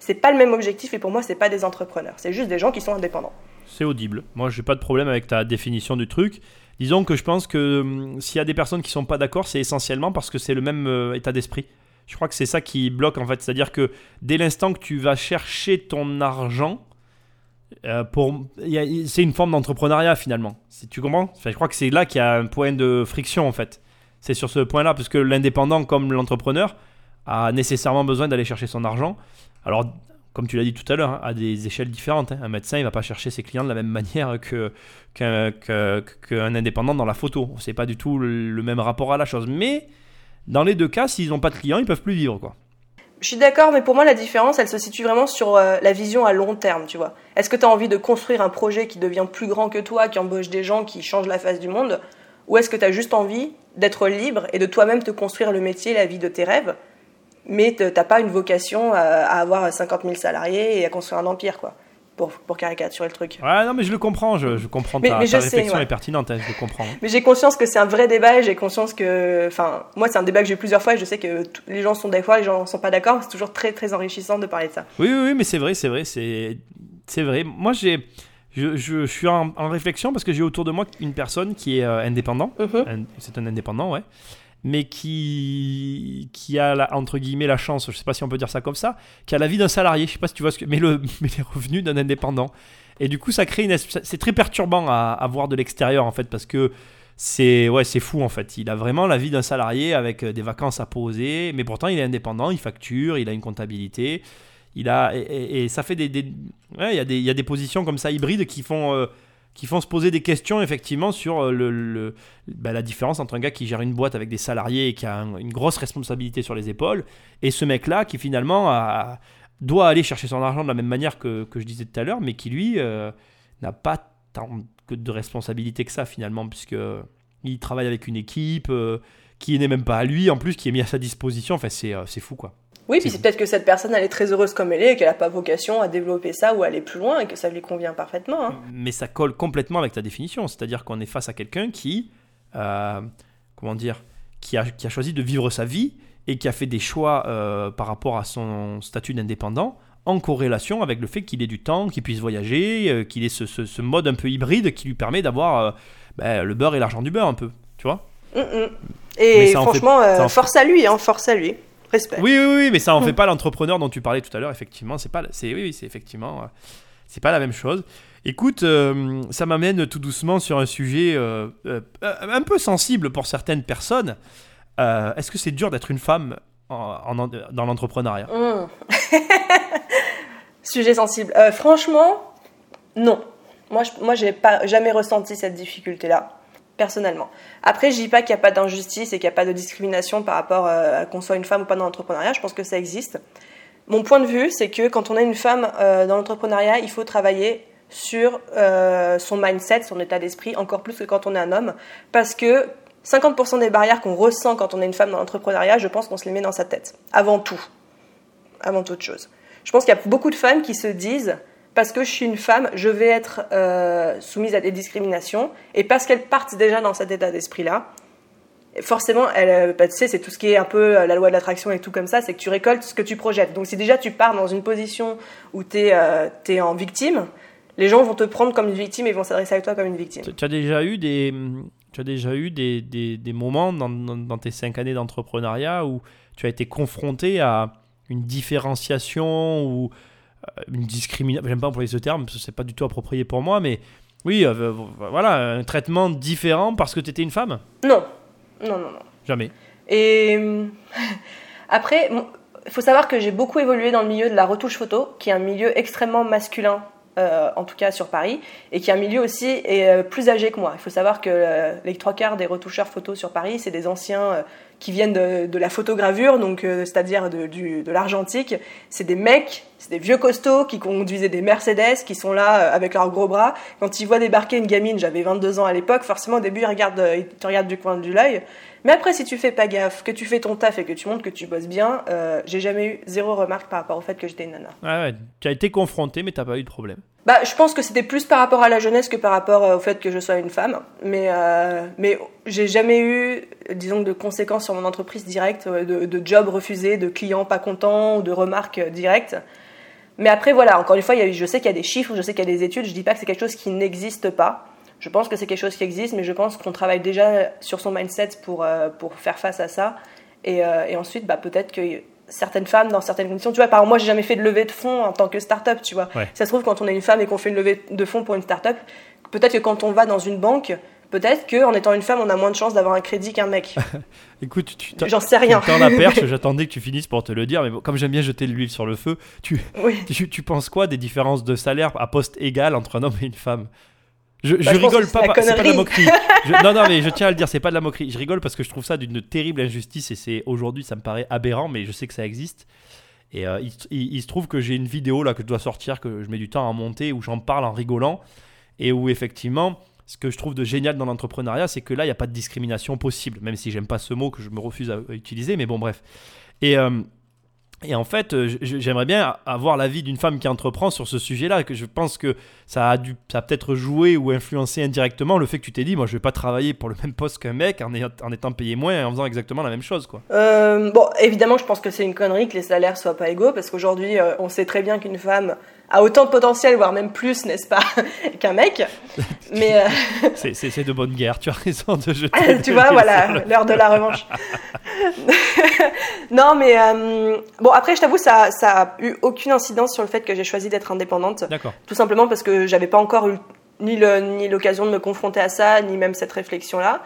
C'est pas le même objectif et pour moi, c'est pas des entrepreneurs. C'est juste des gens qui sont indépendants c'est audible. Moi, j'ai pas de problème avec ta définition du truc. Disons que je pense que hum, s'il y a des personnes qui sont pas d'accord, c'est essentiellement parce que c'est le même euh, état d'esprit. Je crois que c'est ça qui bloque en fait. C'est-à-dire que dès l'instant que tu vas chercher ton argent, euh, c'est une forme d'entrepreneuriat finalement. Si tu comprends? Je crois que c'est là qu'il y a un point de friction en fait. C'est sur ce point-là, parce que l'indépendant comme l'entrepreneur a nécessairement besoin d'aller chercher son argent. Alors comme tu l'as dit tout à l'heure, hein, à des échelles différentes. Hein. Un médecin, il va pas chercher ses clients de la même manière que, qu'un, indépendant dans la photo. C'est pas du tout le, même rapport à la chose. Mais dans les deux cas, s'ils n'ont pas de clients, ils peuvent plus vivre. Quoi. Je suis d'accord, mais pour moi, la différence, elle se situe vraiment sur euh, la vision à long terme, tu vois. Est-ce que tu as envie de construire un projet qui devient plus grand que toi, qui embauche des gens, qui change la face du monde? Ou est-ce que tu as juste envie d'être libre et de toi-même te construire le métier, la vie de tes rêves? Mais t'as pas une vocation à, avoir 50 000 salariés et à construire un empire, quoi. Pour, pour, caricaturer le truc. Ouais, non, mais je le comprends, je, je comprends ta, réflexion est pertinente, hein, je le comprends. Mais j'ai conscience que c'est un vrai débat et j'ai conscience que, enfin, moi c'est un débat que j'ai eu plusieurs fois et je sais que les gens sont d'accord, les gens sont pas d'accord, c'est toujours très très enrichissant de parler de ça. Oui, oui, oui mais c'est vrai, c'est vrai, c'est, c'est vrai. Moi j'ai, je, je, suis en, réflexion parce que j'ai autour de moi une personne qui est euh, indépendant, mm-hmm. c'est un indépendant, ouais mais qui, qui a, la, entre guillemets, la chance, je ne sais pas si on peut dire ça comme ça, qui a la vie d'un salarié, je sais pas si tu vois ce que, mais, le, mais les revenus d'un indépendant. Et du coup, ça crée une, c'est très perturbant à, à voir de l'extérieur en fait, parce que c'est ouais, c'est fou en fait. Il a vraiment la vie d'un salarié avec euh, des vacances à poser, mais pourtant il est indépendant, il facture, il a une comptabilité, il a et, ça fait des, des il y a des positions comme ça hybrides qui font euh, qui font se poser des questions effectivement sur euh, le, bah, la différence entre un gars qui gère une boîte avec des salariés et qui a une grosse responsabilité sur les épaules et ce mec-là qui finalement doit aller chercher son argent de la même manière que, que je disais tout à l'heure, mais qui lui euh, n'a pas tant que de responsabilité que ça finalement, puisque il travaille avec une équipe euh, qui n'est même pas à lui en plus, qui est mis à sa disposition. Enfin, c'est fou quoi. Oui, puis c'est peut-être que cette personne, elle est très heureuse comme elle est et qu'elle n'a pas vocation à développer ça ou à aller plus loin et que ça lui convient parfaitement. Hein. Mais ça colle complètement avec ta définition, c'est-à-dire qu'on est face à quelqu'un qui, euh, comment dire, qui a, qui a, choisi de vivre sa vie et qui a fait des choix euh, par rapport à son statut d'indépendant en corrélation avec le fait qu'il ait du temps, qu'il puisse voyager, euh, qu'il ait ce, ce, mode un peu hybride qui lui permet d'avoir ben, le beurre et l'argent du beurre un peu, tu vois mm, mm. Et franchement, force à lui, hein, force à lui. Respect. Oui, oui, oui, mais ça en fait pas l'entrepreneur dont tu parlais tout à l'heure, effectivement. C'est pas, c'est, oui, c'est effectivement, euh, c'est pas la même chose. Écoute, euh, ça m'amène tout doucement sur un sujet euh, un peu sensible pour certaines personnes. est-ce que c'est dur d'être une femme en, dans l'entrepreneuriat? Mmh. Sujet sensible. franchement, non. Moi, je, moi, j'ai pas jamais ressenti cette difficulté-là personnellement. Après, je dis pas qu'il n'y a pas d'injustice et qu'il n'y a pas de discrimination par rapport euh, à qu'on soit une femme ou pas dans l'entrepreneuriat. Je pense que ça existe. Mon point de vue, c'est que quand on est une femme euh, dans l'entrepreneuriat, il faut travailler sur euh, son mindset, son état d'esprit, encore plus que quand on est un homme, parce que 50% des barrières qu'on ressent quand on est une femme dans l'entrepreneuriat, je pense qu'on se les met dans sa tête, avant tout, avant toute chose. Je pense qu'il y a beaucoup de femmes qui se disent parce que je suis une femme, je vais être euh, soumise à des discriminations. Et parce qu'elles partent déjà dans cet état d'esprit-là, forcément, elle, euh, bah, tu sais, c'est tout ce qui est un peu euh, la loi de l'attraction et tout comme ça, c'est que tu récoltes ce que tu projettes. Donc si déjà tu pars dans une position où tu es, en victime, les gens vont te prendre comme une victime et vont s'adresser à toi comme une victime. Tu as déjà eu des, tu as déjà eu des, des, des moments dans, dans, tes cinq années d'entrepreneuriat où tu as été confronté à une différenciation ou une discrimination. J'aime pas employer ce terme, parce que c'est pas du tout approprié pour moi, mais oui, euh, voilà, un traitement différent parce que tu étais une femme Non, non, non, non. Jamais. Et après, il faut savoir que j'ai beaucoup évolué dans le milieu de la retouche photo, qui est un milieu extrêmement masculin euh, en tout cas sur Paris, et qui est un milieu aussi est, euh, plus âgé que moi. Il faut savoir que euh, les trois quarts des retoucheurs photos sur Paris, c'est des anciens qui viennent de, la photogravure, donc c'est-à-dire de, l'argentique. C'est des mecs, c'est des vieux costauds qui conduisaient des Mercedes, qui sont là avec leurs gros bras. Quand ils voient débarquer une gamine, j'avais 22 ans à l'époque, forcément au début ils, regardent, ils te regardent du coin de l'œil. Mais après, si tu fais pas gaffe, que tu fais ton taf et que tu montres que tu bosses bien, euh, j'ai jamais eu zéro remarque par rapport au fait que j'étais une nana. Ouais, ouais. Tu as été confronté, mais t'as pas eu de problème. Bah, je pense que c'était plus par rapport à la jeunesse que par rapport euh, au fait que je sois une femme. Mais, euh, mais j'ai jamais eu, disons, de conséquences sur mon entreprise directe, de, de job refusé, de clients pas contents ou de remarques directes. Mais après, voilà, encore une fois, je sais qu'il y a des chiffres, je sais qu'il y a des études, je dis pas que c'est quelque chose qui n'existe pas. Je pense que c'est quelque chose qui existe, mais je pense qu'on travaille déjà sur son mindset pour, euh, pour faire face à ça. Et, euh, et ensuite, bah, peut-être que certaines femmes, dans certaines conditions, tu vois, par exemple, moi, j'ai jamais fait de levée de fonds en tant que start-up, tu vois. Ça se trouve, quand on est une femme et qu'on fait une levée de fonds pour une start-up, peut-être que quand on va dans une banque, peut-être qu'en étant une femme, on a moins de chances d'avoir un crédit qu'un mec. Écoute, tu j'en sais rien. Tu la perche, j'attendais que tu finisses pour te le dire, mais comme j'aime bien jeter l'huile sur le feu, tu, tu, tu, penses quoi des différences de salaire à poste égal entre un homme et une femme? Je, bah, rigole pas, c'est pas de la moquerie. non, non, mais je tiens à le dire, c'est pas de la moquerie. Je rigole parce que je trouve ça d'une terrible injustice et c'est aujourd'hui, ça me paraît aberrant, mais je sais que ça existe. Et euh, il, se trouve que j'ai une vidéo là que je dois sortir, que je mets du temps à monter, où j'en parle en rigolant et où effectivement, ce que je trouve de génial dans l'entrepreneuriat, c'est que là, il n'y a pas de discrimination possible, même si j'aime pas ce mot que je me refuse à utiliser, mais bon, bref. Et. Euh, et en fait, euh, j'aimerais bien avoir l'avis d'une femme qui entreprend sur ce sujet-là, que je pense que ça a, dû, ça peut-être joué ou influencé indirectement le fait que tu t'es dit, moi je vais pas travailler pour le même poste qu'un mec en, en, étant payé moins et en faisant exactement la même chose. Quoi. Euh, bon, évidemment, je pense que c'est une connerie que les salaires soient pas égaux, parce qu'aujourd'hui, euh, on sait très bien qu'une femme a autant de potentiel, voire même plus, n'est-ce pas, qu'un mec. Mais euh, c'est de bonne guerre. Tu as raison de jeter. tu vois, voilà, l'heure de la revanche. non, mais euh, bon, après, je t'avoue, ça, ça a eu aucune incidence sur le fait que j'ai choisi d'être indépendante. D'accord. Tout simplement parce que j'avais pas encore eu ni l'occasion ni de me confronter à ça, ni même cette réflexion-là.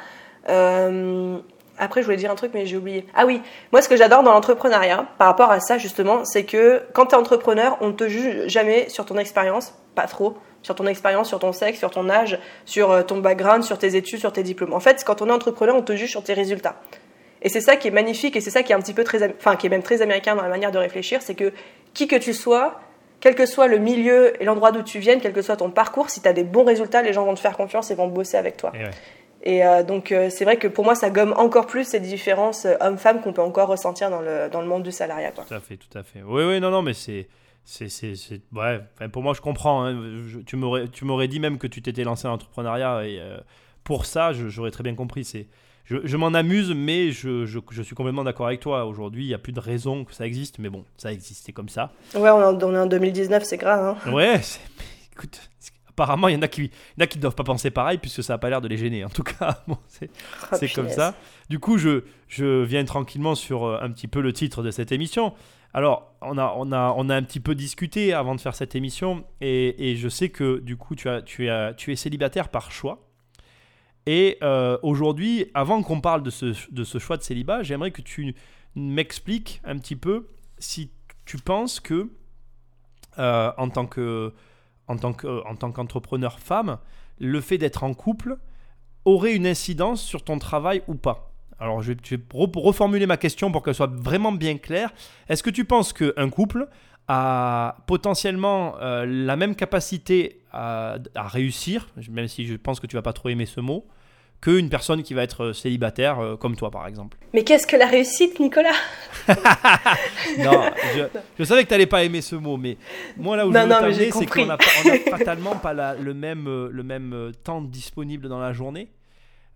Euh, après, je voulais dire un truc, mais j'ai oublié. Ah oui, moi, ce que j'adore dans l'entrepreneuriat, par rapport à ça, justement, c'est que quand tu es entrepreneur, on ne te juge jamais sur ton expérience, pas trop, sur ton expérience, sur ton sexe, sur ton âge, sur euh, ton background, sur tes études, sur tes diplômes. En fait, quand on est entrepreneur, on te juge sur tes résultats. Et c'est ça qui est magnifique et c'est ça qui est un petit peu très, enfin, qui est même très américain dans la manière de réfléchir, c'est que qui que tu sois, quel que soit le milieu et l'endroit d'où tu viennes, quel que soit ton parcours, si tu as des bons résultats, les gens vont te faire confiance et vont bosser avec toi. Euh, donc, euh, c'est vrai que pour moi, ça gomme encore plus ces différences euh, hommes-femmes qu'on peut encore ressentir dans le, dans le monde du salariat. Quoi. Tout à fait, tout à fait. Oui, oui, non, non, mais c'est. C'est, c'est, ouais, pour moi, je comprends. Hein. tu, m'aurais, tu m'aurais dit même que tu t'étais lancé en entrepreneuriat. Et pour ça, j'aurais très bien compris. C'est, je, je m'en amuse, mais je, je, je, suis complètement d'accord avec toi. Aujourd'hui, il n'y a plus de raison que ça existe. Mais bon, ça existe, c'est comme ça. Ouais, on, est en 2019, c'est grave. Hein. Ouais, écoute, apparemment, il y en a qui ne doivent pas penser pareil, puisque ça n'a pas l'air de les gêner. En tout cas, c'est oh, comme ça. Du coup, je, je viens tranquillement sur euh, un petit peu le titre de cette émission. Alors, on a, on, a, on a un petit peu discuté avant de faire cette émission, et, et je sais que du coup, tu, as, tu, as, tu es célibataire par choix. Et euh, aujourd'hui, avant qu'on parle de ce, de ce choix de célibat, j'aimerais que tu m'expliques un petit peu si tu penses que, euh, en tant que en tant en tant qu'entrepreneur femme, le fait d'être en couple aurait une incidence sur ton travail ou pas? Alors, je vais, reformuler ma question pour qu'elle soit vraiment bien claire. Est-ce que tu penses qu'un couple a potentiellement euh, la même capacité à, à, réussir, même si je pense que tu vas pas trop aimer ce mot, qu'une personne qui va être euh, célibataire euh, comme toi par exemple. Mais qu'est-ce que la réussite, Nicolas? Non, je, savais que tu n'allais pas aimer ce mot, mais moi là où je veux c'est qu'on n'a fatalement pas le même, euh, le même temps disponible dans la journée.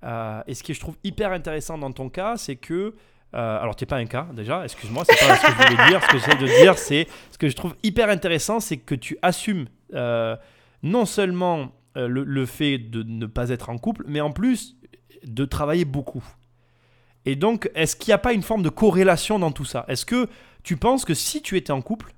et ce qui je trouve hyper intéressant dans ton cas, c'est que alors, tu n'es pas un cas déjà, excuse-moi, c'est pas ce que je voulais dire. Ce que j'essaie de dire, c'est ce que je trouve hyper intéressant, c'est que tu assumes non seulement le, le, fait de ne pas être en couple, mais en plus de travailler beaucoup. Et donc, est-ce qu'il n'y a pas une forme de corrélation dans tout ça? Est-ce que tu penses que si tu étais en couple,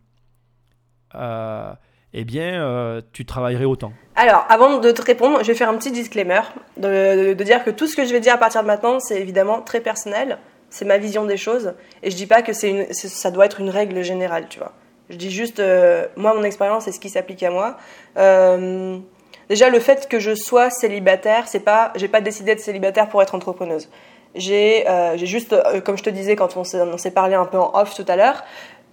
euh, eh bien, euh, tu travaillerais autant? Alors, avant de te répondre, je vais faire un petit disclaimer de, dire que tout ce que je vais dire à partir de maintenant, c'est évidemment très personnel, c'est ma vision des choses, et je dis pas que une, ça doit être une règle générale, tu vois. Je dis juste, euh, moi, mon expérience et ce qui s'applique à moi. Déjà, le fait que je sois célibataire, c'est pas, j'ai pas décidé d'être célibataire pour être entrepreneuse. J'ai, euh, j'ai juste, euh, comme je te disais quand on s'est, parlé un peu en off tout à l'heure,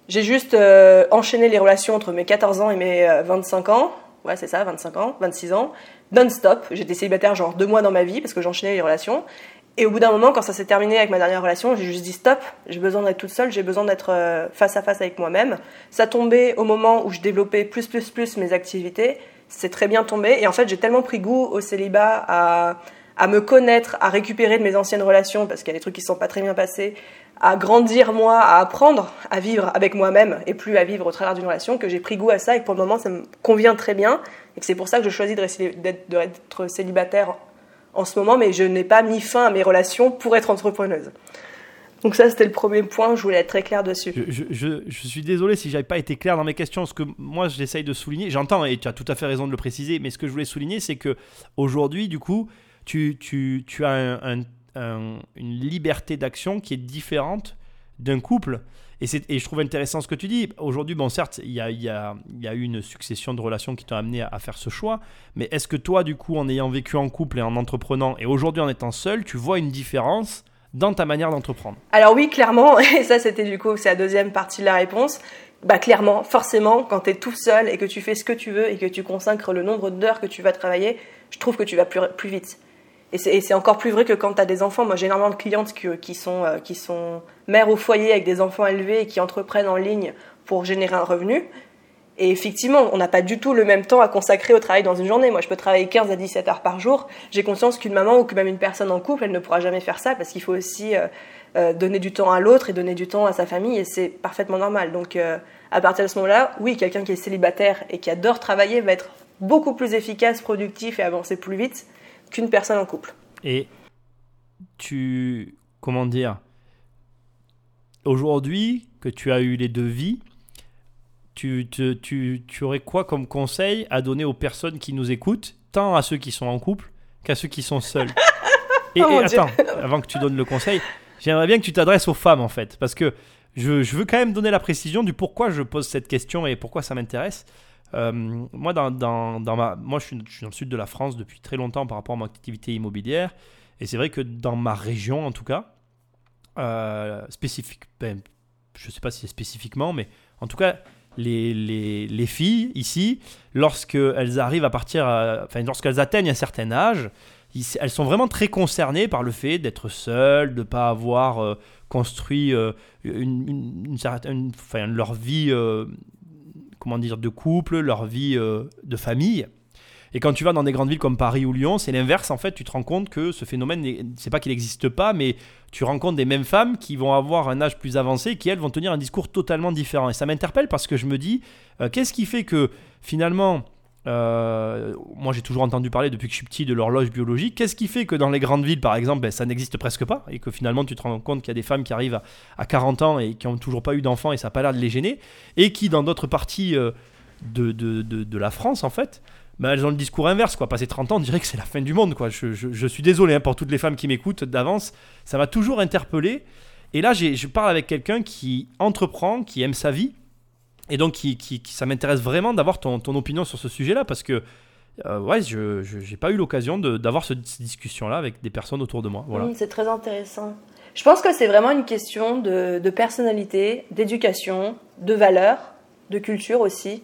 j'ai juste euh, enchaîné les relations entre mes 14 ans et mes 25 ans. Ouais, c'est ça, 25 ans, 26 ans, non-stop. J'étais célibataire genre deux mois dans ma vie parce que j'enchaînais les relations. Et au bout d'un moment, quand ça s'est terminé avec ma dernière relation, j'ai juste dit stop, j'ai besoin d'être toute seule, j'ai besoin d'être face à face avec moi-même. Ça tombait au moment où je développais plus, plus, plus mes activités. C'est très bien tombé. Et en fait, j'ai tellement pris goût au célibat, à, à me connaître, à récupérer de mes anciennes relations, parce qu'il y a des trucs qui ne sont pas très bien passés, à grandir moi, à apprendre à vivre avec moi-même et plus à vivre au travers d'une relation, que j'ai pris goût à ça et que pour le moment, ça me convient très bien. Et que c'est pour ça que je choisis d'être célibataire en ce moment, mais je n'ai pas mis fin à mes relations pour être entrepreneuse. Donc ça, c'était le premier point, je voulais être très clair dessus. Je, suis désolé si j'avais pas été clair dans mes questions, ce que moi j'essaye de souligner, j'entends et tu as tout à fait raison de le préciser, mais ce que je voulais souligner, c'est que aujourd'hui, du coup, tu, as un, un, une liberté d'action qui est différente d'un couple. Et, je trouve intéressant ce que tu dis. Aujourd'hui, bon, certes, il y a, eu une succession de relations qui t'ont amené à, faire ce choix. Mais est-ce que toi, du coup, en ayant vécu en couple et en entreprenant, et aujourd'hui en étant seul, tu vois une différence dans ta manière d'entreprendre Alors oui, clairement. Et ça, c'était du coup, c'est la deuxième partie de la réponse. Bah clairement, forcément, quand tu es tout seul et que tu fais ce que tu veux et que tu consacres le nombre d'heures que tu vas travailler, je trouve que tu vas plus, plus vite. Et c'est encore plus vrai que quand tu as des enfants. Moi, j'ai énormément de clientes qui, qui, sont, euh, qui sont mères au foyer avec des enfants élevés et qui entreprennent en ligne pour générer un revenu. Et effectivement, on n'a pas du tout le même temps à consacrer au travail dans une journée. Moi, je peux travailler 15 à 17 heures par jour. J'ai conscience qu'une maman ou que même une personne en couple, elle ne pourra jamais faire ça parce qu'il faut aussi euh, euh, donner du temps à l'autre et donner du temps à sa famille et c'est parfaitement normal. Donc, euh, à partir de ce moment-là, oui, quelqu'un qui est célibataire et qui adore travailler va être beaucoup plus efficace, productif et avancer plus vite qu'une personne en couple. Et tu, comment dire, aujourd'hui que tu as eu les deux vies, tu, tu, tu, tu, aurais quoi comme conseil à donner aux personnes qui nous écoutent, tant à ceux qui sont en couple qu'à ceux qui sont seuls Et, oh et attends, avant que tu donnes le conseil, j'aimerais bien que tu t'adresses aux femmes en fait, parce que je, je, veux quand même donner la précision du pourquoi je pose cette question et pourquoi ça m'intéresse. Euh, moi, dans, dans, dans, ma, moi je, suis, je suis dans le sud de la France depuis très longtemps par rapport à mon activité immobilière, et c'est vrai que dans ma région en tout cas, euh, spécifique, ben, je ne sais pas si c'est spécifiquement, mais en tout cas, les, les, les, filles ici, lorsqu'elles arrivent à partir, à, lorsqu'elles atteignent un certain âge, elles sont vraiment très concernées par le fait d'être seules, de ne pas avoir euh, construit euh, une, certaine, leur vie, euh, comment dire, de couple, leur vie de famille. Et quand tu vas dans des grandes villes comme Paris ou Lyon, c'est l'inverse. En fait, tu te rends compte que ce phénomène, c'est pas qu'il n'existe pas, mais tu rencontres des mêmes femmes qui vont avoir un âge plus avancé, qui elles vont tenir un discours totalement différent. Et ça m'interpelle parce que je me dis, euh, qu'est-ce qui fait que finalement, euh, moi j'ai toujours entendu parler depuis que je suis petit de l'horloge biologique. Qu'est-ce qui fait que dans les grandes villes, par exemple, ben, ça n'existe presque pas et que finalement tu te rends compte qu'il y a des femmes qui arrivent à, à 40 ans et qui n'ont toujours pas eu d'enfants et ça n'a pas l'air de les gêner, et qui dans d'autres parties euh, de, de, de, la France en fait, ben, elles ont le discours inverse. Quoi. Passer 30 ans, on dirait que c'est la fin du monde. Quoi. Je, je, suis désolé hein, pour toutes les femmes qui m'écoutent d'avance, ça m'a toujours interpellé. Et là, je parle avec quelqu'un qui entreprend, qui aime sa vie et donc, qui, qui, ça m'intéresse vraiment d'avoir ton, ton, opinion sur ce sujet-là parce que euh, ouais, je n'ai pas eu l'occasion d'avoir ce, cette discussion-là avec des personnes autour de moi. Voilà. Mmh, c'est très intéressant. Je pense que c'est vraiment une question de, de personnalité, d'éducation, de valeur, de culture aussi.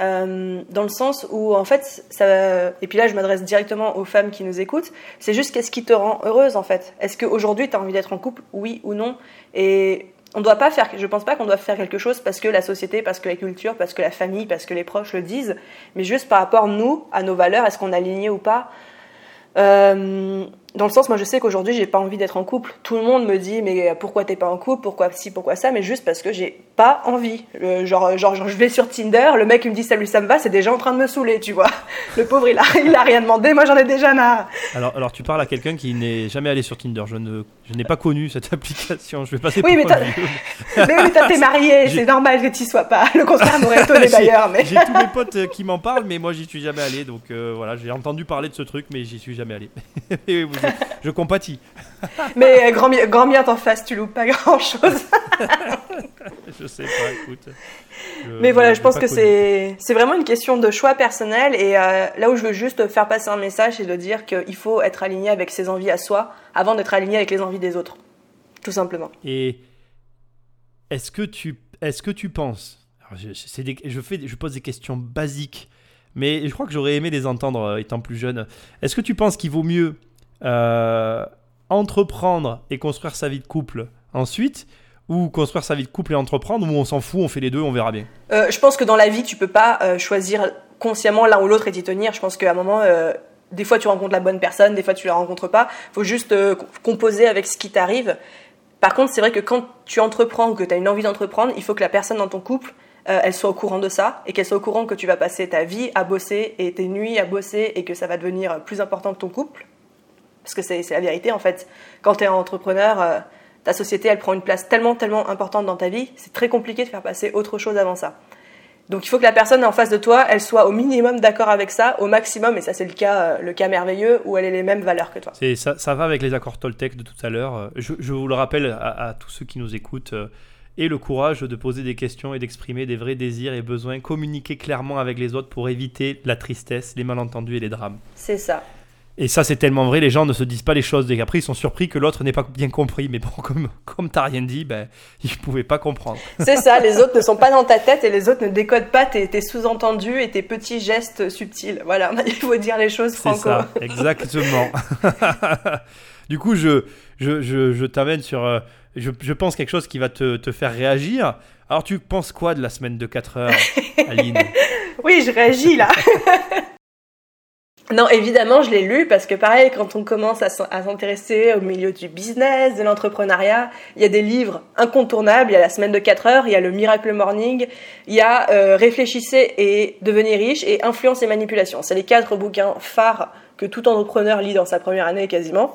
Euh, dans le sens où, en fait, ça, et puis là, je m'adresse directement aux femmes qui nous écoutent, c'est juste qu'est-ce qui te rend heureuse, en fait? Est-ce qu'aujourd'hui, tu as envie d'être en couple, oui ou non? Et on doit pas faire, je pense pas qu'on doit faire quelque chose parce que la société, parce que la culture, parce que la famille, parce que les proches le disent, mais juste par rapport nous à nos valeurs, est-ce qu'on est aligné ou pas. Euh, dans le sens, moi je sais qu'aujourd'hui j'ai pas envie d'être en couple. Tout le monde me dit mais pourquoi t'es pas en couple, pourquoi si, pourquoi ça, mais juste parce que j'ai pas envie. Euh, genre, genre, je vais sur Tinder, le mec il me dit salut ça me va, c'est déjà en train de me saouler, tu vois. Le pauvre il a, il a rien demandé, moi j'en ai déjà marre. Alors, alors tu parles à quelqu'un qui n'est jamais allé sur Tinder. Je ne, je n'ai pas connu cette application. Je vais passer Oui, pour mais. Mais oui, toi t'es marié, c'est normal que tu sois pas. Le contraire m'aurait étonné d'ailleurs, mais. J'ai tous mes potes euh, qui m'en parlent, mais moi j'y suis jamais allé. Donc euh, voilà, j'ai entendu parler de ce truc, mais j'y suis jamais allé. Et je, je compatis. Mais euh, grand, grand bien t'en face, tu loupes pas grand chose. Je sais pas, écoute. Je- Mais voilà, je pense que c'est c'est vraiment une question de choix personnel. Et euh, là où je veux juste faire passer un message, c'est de dire qu'il faut être aligné avec ses envies à soi avant d'être aligné avec les envies des autres. Tout simplement. Et est-ce que tu, est-ce que tu penses alors, je, c'est des- je, fais, je pose des questions basiques, mais je crois que j'aurais aimé les entendre euh, étant plus jeune. Est-ce que tu penses qu'il vaut mieux euh, entreprendre et construire sa vie de couple ensuite, ou construire sa vie de couple et entreprendre, ou on s'en fout, on fait les deux, on verra bien Euh, je pense que dans la vie, tu peux pas euh, choisir consciemment l'un ou l'autre et t'y tenir. Je pense qu'à un moment, des fois tu rencontres la bonne personne, des fois tu la rencontres pas. faut juste co- composer avec ce qui t'arrive. Par contre, c'est vrai que quand tu entreprends ou que tu as une envie d'entreprendre, il faut que la personne dans ton couple, elle soit au courant de ça et qu'elle soit au courant que tu vas passer ta vie à bosser et tes nuits à bosser et que ça va devenir plus important que ton couple. Parce que c'est la vérité en fait. Quand tu es entrepreneur, euh, ta société elle prend une place tellement tellement importante dans ta vie, c'est très compliqué de faire passer autre chose avant ça. Donc il faut que la personne en face de toi, elle soit au minimum d'accord avec ça, au maximum, et ça c'est le cas, euh, le cas merveilleux, où elle ait les mêmes valeurs que toi. C'est ça, ça va avec les accords Toltec de tout à l'heure. Euh, Je, je vous le rappelle à, à tous ceux qui nous écoutent. euh, et le courage de poser des questions et d'exprimer des vrais désirs et besoins, communiquer clairement avec les autres pour éviter la tristesse, les malentendus et les drames. C'est ça. Et ça, c'est tellement vrai, les gens ne se disent pas les choses. Et après, ils sont surpris que l'autre n'ait pas bien compris. Mais bon, comme, comme t'as rien dit, ben, ils ne pouvaient pas comprendre. C'est ça, les autres ne sont pas dans ta tête et les autres ne décodent pas tes, tes sous-entendus et tes petits gestes subtils. Voilà, il faut dire les choses C'est franco. ça, exactement. du coup, je, je, je, je t'amène sur. euh, je, je pense quelque chose qui va te, te faire réagir. Alors, tu penses quoi de la semaine de 4 heures, Aline? Oui, je réagis là. Non, évidemment, je l'ai lu parce que pareil, quand on commence à s'intéresser au milieu du business, de l'entrepreneuriat, il y a des livres incontournables. Il y a la semaine de 4 heures, il y a le Miracle Morning, il y a euh, Réfléchissez et devenez riche et Influence et manipulation. C'est les quatre bouquins phares que tout entrepreneur lit dans sa première année quasiment.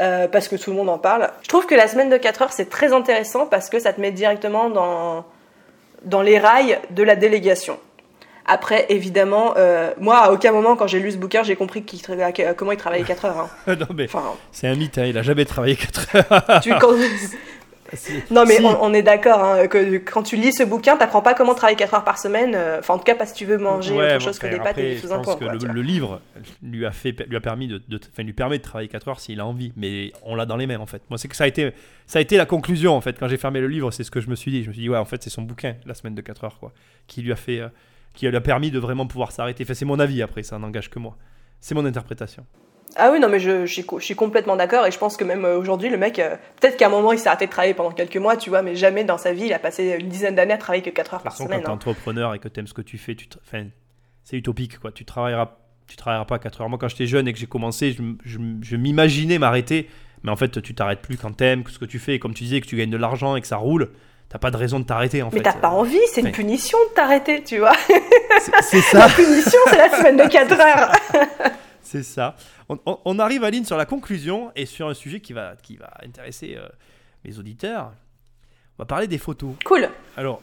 euh, parce que tout le monde en parle. Je trouve que la semaine de 4 heures, c'est très intéressant parce que ça te met directement dans, dans les rails de la délégation. Après, évidemment, euh, moi, à aucun moment, quand j'ai lu ce bouquin, j'ai compris qu'il tra- que- comment il travaillait 4 heures. hein. Non, mais Enfin, c'est un mythe, hein, il a jamais travaillé 4 heures. tu, quand- non, mais Si. on, on est d'accord, hein, que quand tu lis ce bouquin, t'apprends pas comment travailler 4 heures par semaine. euh, Enfin, en tout cas, pas si tu veux manger Ouais, autre bon, chose que enfin, des pâtes et des sous pense que quoi, le, le livre lui a fait lui a permis de, de- lui permet de travailler 4 heures s'il a envie mais on l'a dans les mains en fait moi c'est que ça a été ça a été la conclusion en fait quand j'ai fermé le livre c'est ce que je me suis dit je me suis dit ouais en fait c'est son bouquin la semaine de 4 heures quoi qui lui a fait euh, qui lui a permis de vraiment pouvoir s'arrêter. Enfin, c'est mon avis après ça n'engage que moi. C'est mon interprétation. Ah oui, non, mais je, je suis, co- je suis complètement d'accord et je pense que même euh, aujourd'hui, le mec, euh, peut-être qu'à un moment, il s'est arrêté de travailler pendant quelques mois, tu vois, mais jamais dans sa vie, il a passé une dizaine d'années à travailler que 4 heures par semaine. quand t'es hein. entrepreneur et que t'aimes ce que tu fais tu te- enfin, c'est utopique quoi. Tu travailleras tu travailleras pas 4 heures. Moi quand j'étais jeune et que j'ai commencé je, m'imaginais m'arrêter mais en fait tu t'arrêtes plus quand t'aimes que ce que tu fais. Et comme tu disais que tu gagnes de l'argent et que ça roule t'as pas de raison de t'arrêter en Mais fait t'as pas envie, c'est une Ouais. punition de t'arrêter, tu vois. C'est- c'est La ça punition, c'est la semaine de 4 heures. c'est ça on, on- on arrive Aline sur la conclusion et sur un sujet qui va, qui va intéresser euh, mes auditeurs on va parler des photos Cool. Alors,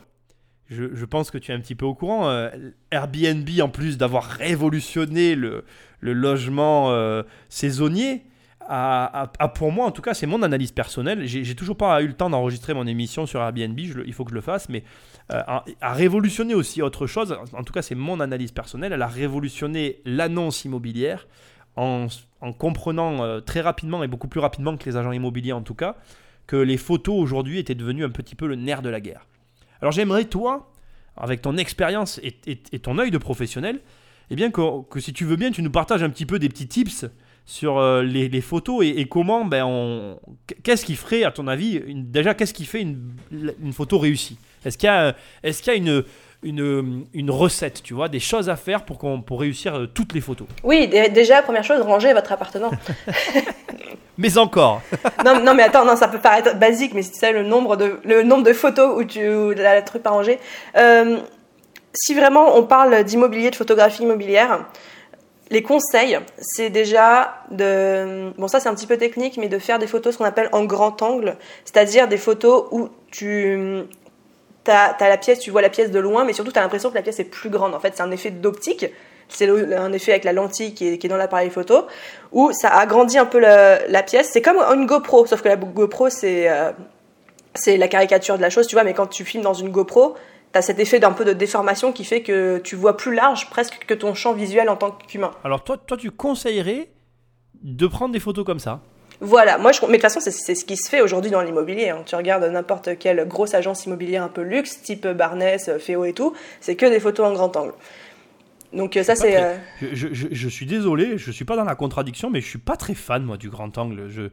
je, je pense que tu es un petit peu au courant. euh, Airbnb, en plus d'avoir révolutionné le, le logement euh, saisonnier, a pour moi, en tout cas, c'est mon analyse personnelle. J'ai toujours pas eu le temps d'enregistrer mon émission sur Airbnb, il faut que je le fasse, mais euh, a, révolutionné aussi autre chose. En tout cas, c'est mon analyse personnelle. Elle a révolutionné l'annonce immobilière en, en comprenant euh, très rapidement et beaucoup plus rapidement que les agents immobiliers en tout cas, que les photos aujourd'hui étaient devenues un petit peu le nerf de la guerre. Alors j'aimerais, toi, avec ton expérience et ton œil de professionnel, eh bien que, que si tu veux bien, tu nous partages un petit peu des petits tips sur euh, les, les photos et, et comment, ben, on... qu'est-ce qui ferait, à ton avis, une- déjà, qu'est-ce qui fait une, une photo réussie? Est-ce qu'il y a, est-ce qu'il y a une, une, une recette, tu vois, des choses à faire pour, qu'on, pour réussir euh, toutes les photos? Oui, dé- déjà, première chose, rangez votre appartement. Mais encore non, non, mais attends, non, ça peut paraître basique, mais si tu sais le nombre de, le nombre de photos où tu où la truc pas rangé. Euh, si vraiment on parle d'immobilier, de photographie immobilière, les conseils, c'est déjà de. Bon, ça c'est un petit peu technique, mais de faire des photos, ce qu'on appelle en grand angle, c'est-à-dire des photos où tu. T'as as la pièce, tu vois la pièce de loin, mais surtout tu as l'impression que la pièce est plus grande. En fait, c'est un effet d'optique. C'est un effet avec la lentille qui est, qui est dans l'appareil photo, où ça agrandit un peu la, la pièce. C'est comme une GoPro, sauf que la GoPro, c'est euh, c'est la caricature de la chose, tu vois, mais quand tu filmes dans une GoPro, tu as cet effet d'un peu de déformation qui fait que tu vois plus large presque que ton champ visuel en tant qu'humain. Alors toi, toi, tu conseillerais de prendre des photos comme ça Voilà, moi, je, mais de toute façon, c'est c'est ce qui se fait aujourd'hui dans l'immobilier. hein. Tu regardes n'importe quelle grosse agence immobilière un peu luxe, type Barnes, Féo et tout, c'est que des photos en grand angle. Donc euh, ça, c'est... très- euh, je, je- je- je suis désolé, je suis pas dans la contradiction, mais je suis pas très fan moi du grand angle. Je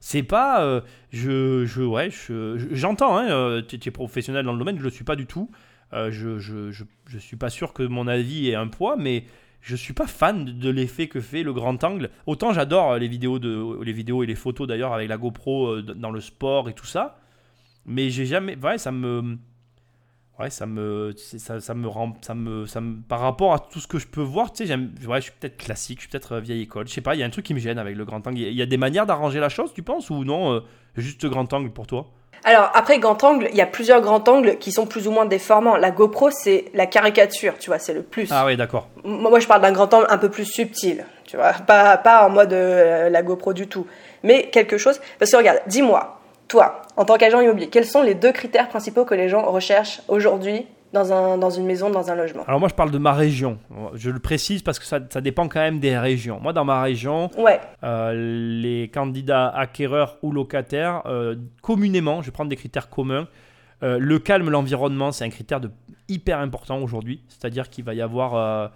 c'est pas, euh, je, je ouais, je- je- j'entends. Euh, tu es professionnel dans le domaine, je le suis pas du tout. Euh, je, je, je, je suis pas sûr que mon avis ait un poids, mais je suis pas fan de, l'effet que fait le grand angle. Autant j'adore euh, les vidéos de, les vidéos et les photos d'ailleurs avec la GoPro dans le sport et tout ça, mais j'ai jamais, ouais, ça me Ouais, ça me, ça, ça me rend, ça me, ça me, par rapport à tout ce que je peux voir, tu sais, j'aime, ouais, je suis peut-être classique, je suis peut-être euh, vieille école, je sais pas, il y a un truc qui me gêne avec le grand angle. Il y a- il y a des manières d'arranger la chose, tu penses, ou non, euh, juste grand angle pour toi? Alors après grand angle, il y a plusieurs grands angles qui sont plus ou moins déformants. La GoPro, c'est la caricature, tu vois, c'est le plus. Ah ouais, d'accord. Moi, moi, je parle d'un grand angle un peu plus subtil, tu vois, pas, pas en mode euh, la GoPro du tout, mais quelque chose. Parce que regarde, dis-moi, toi, en tant qu'agent immobilier, quels sont les deux critères principaux que les gens recherchent aujourd'hui dans, un, dans une maison, dans un logement? Alors moi, je parle de ma région. Je le précise parce que ça, ça dépend quand même des régions. Moi, dans ma région, Ouais, euh, les candidats acquéreurs ou locataires, euh, communément, je vais prendre des critères communs. euh, le calme, l'environnement, c'est un critère de hyper important aujourd'hui. C'est-à-dire qu'il va y avoir euh,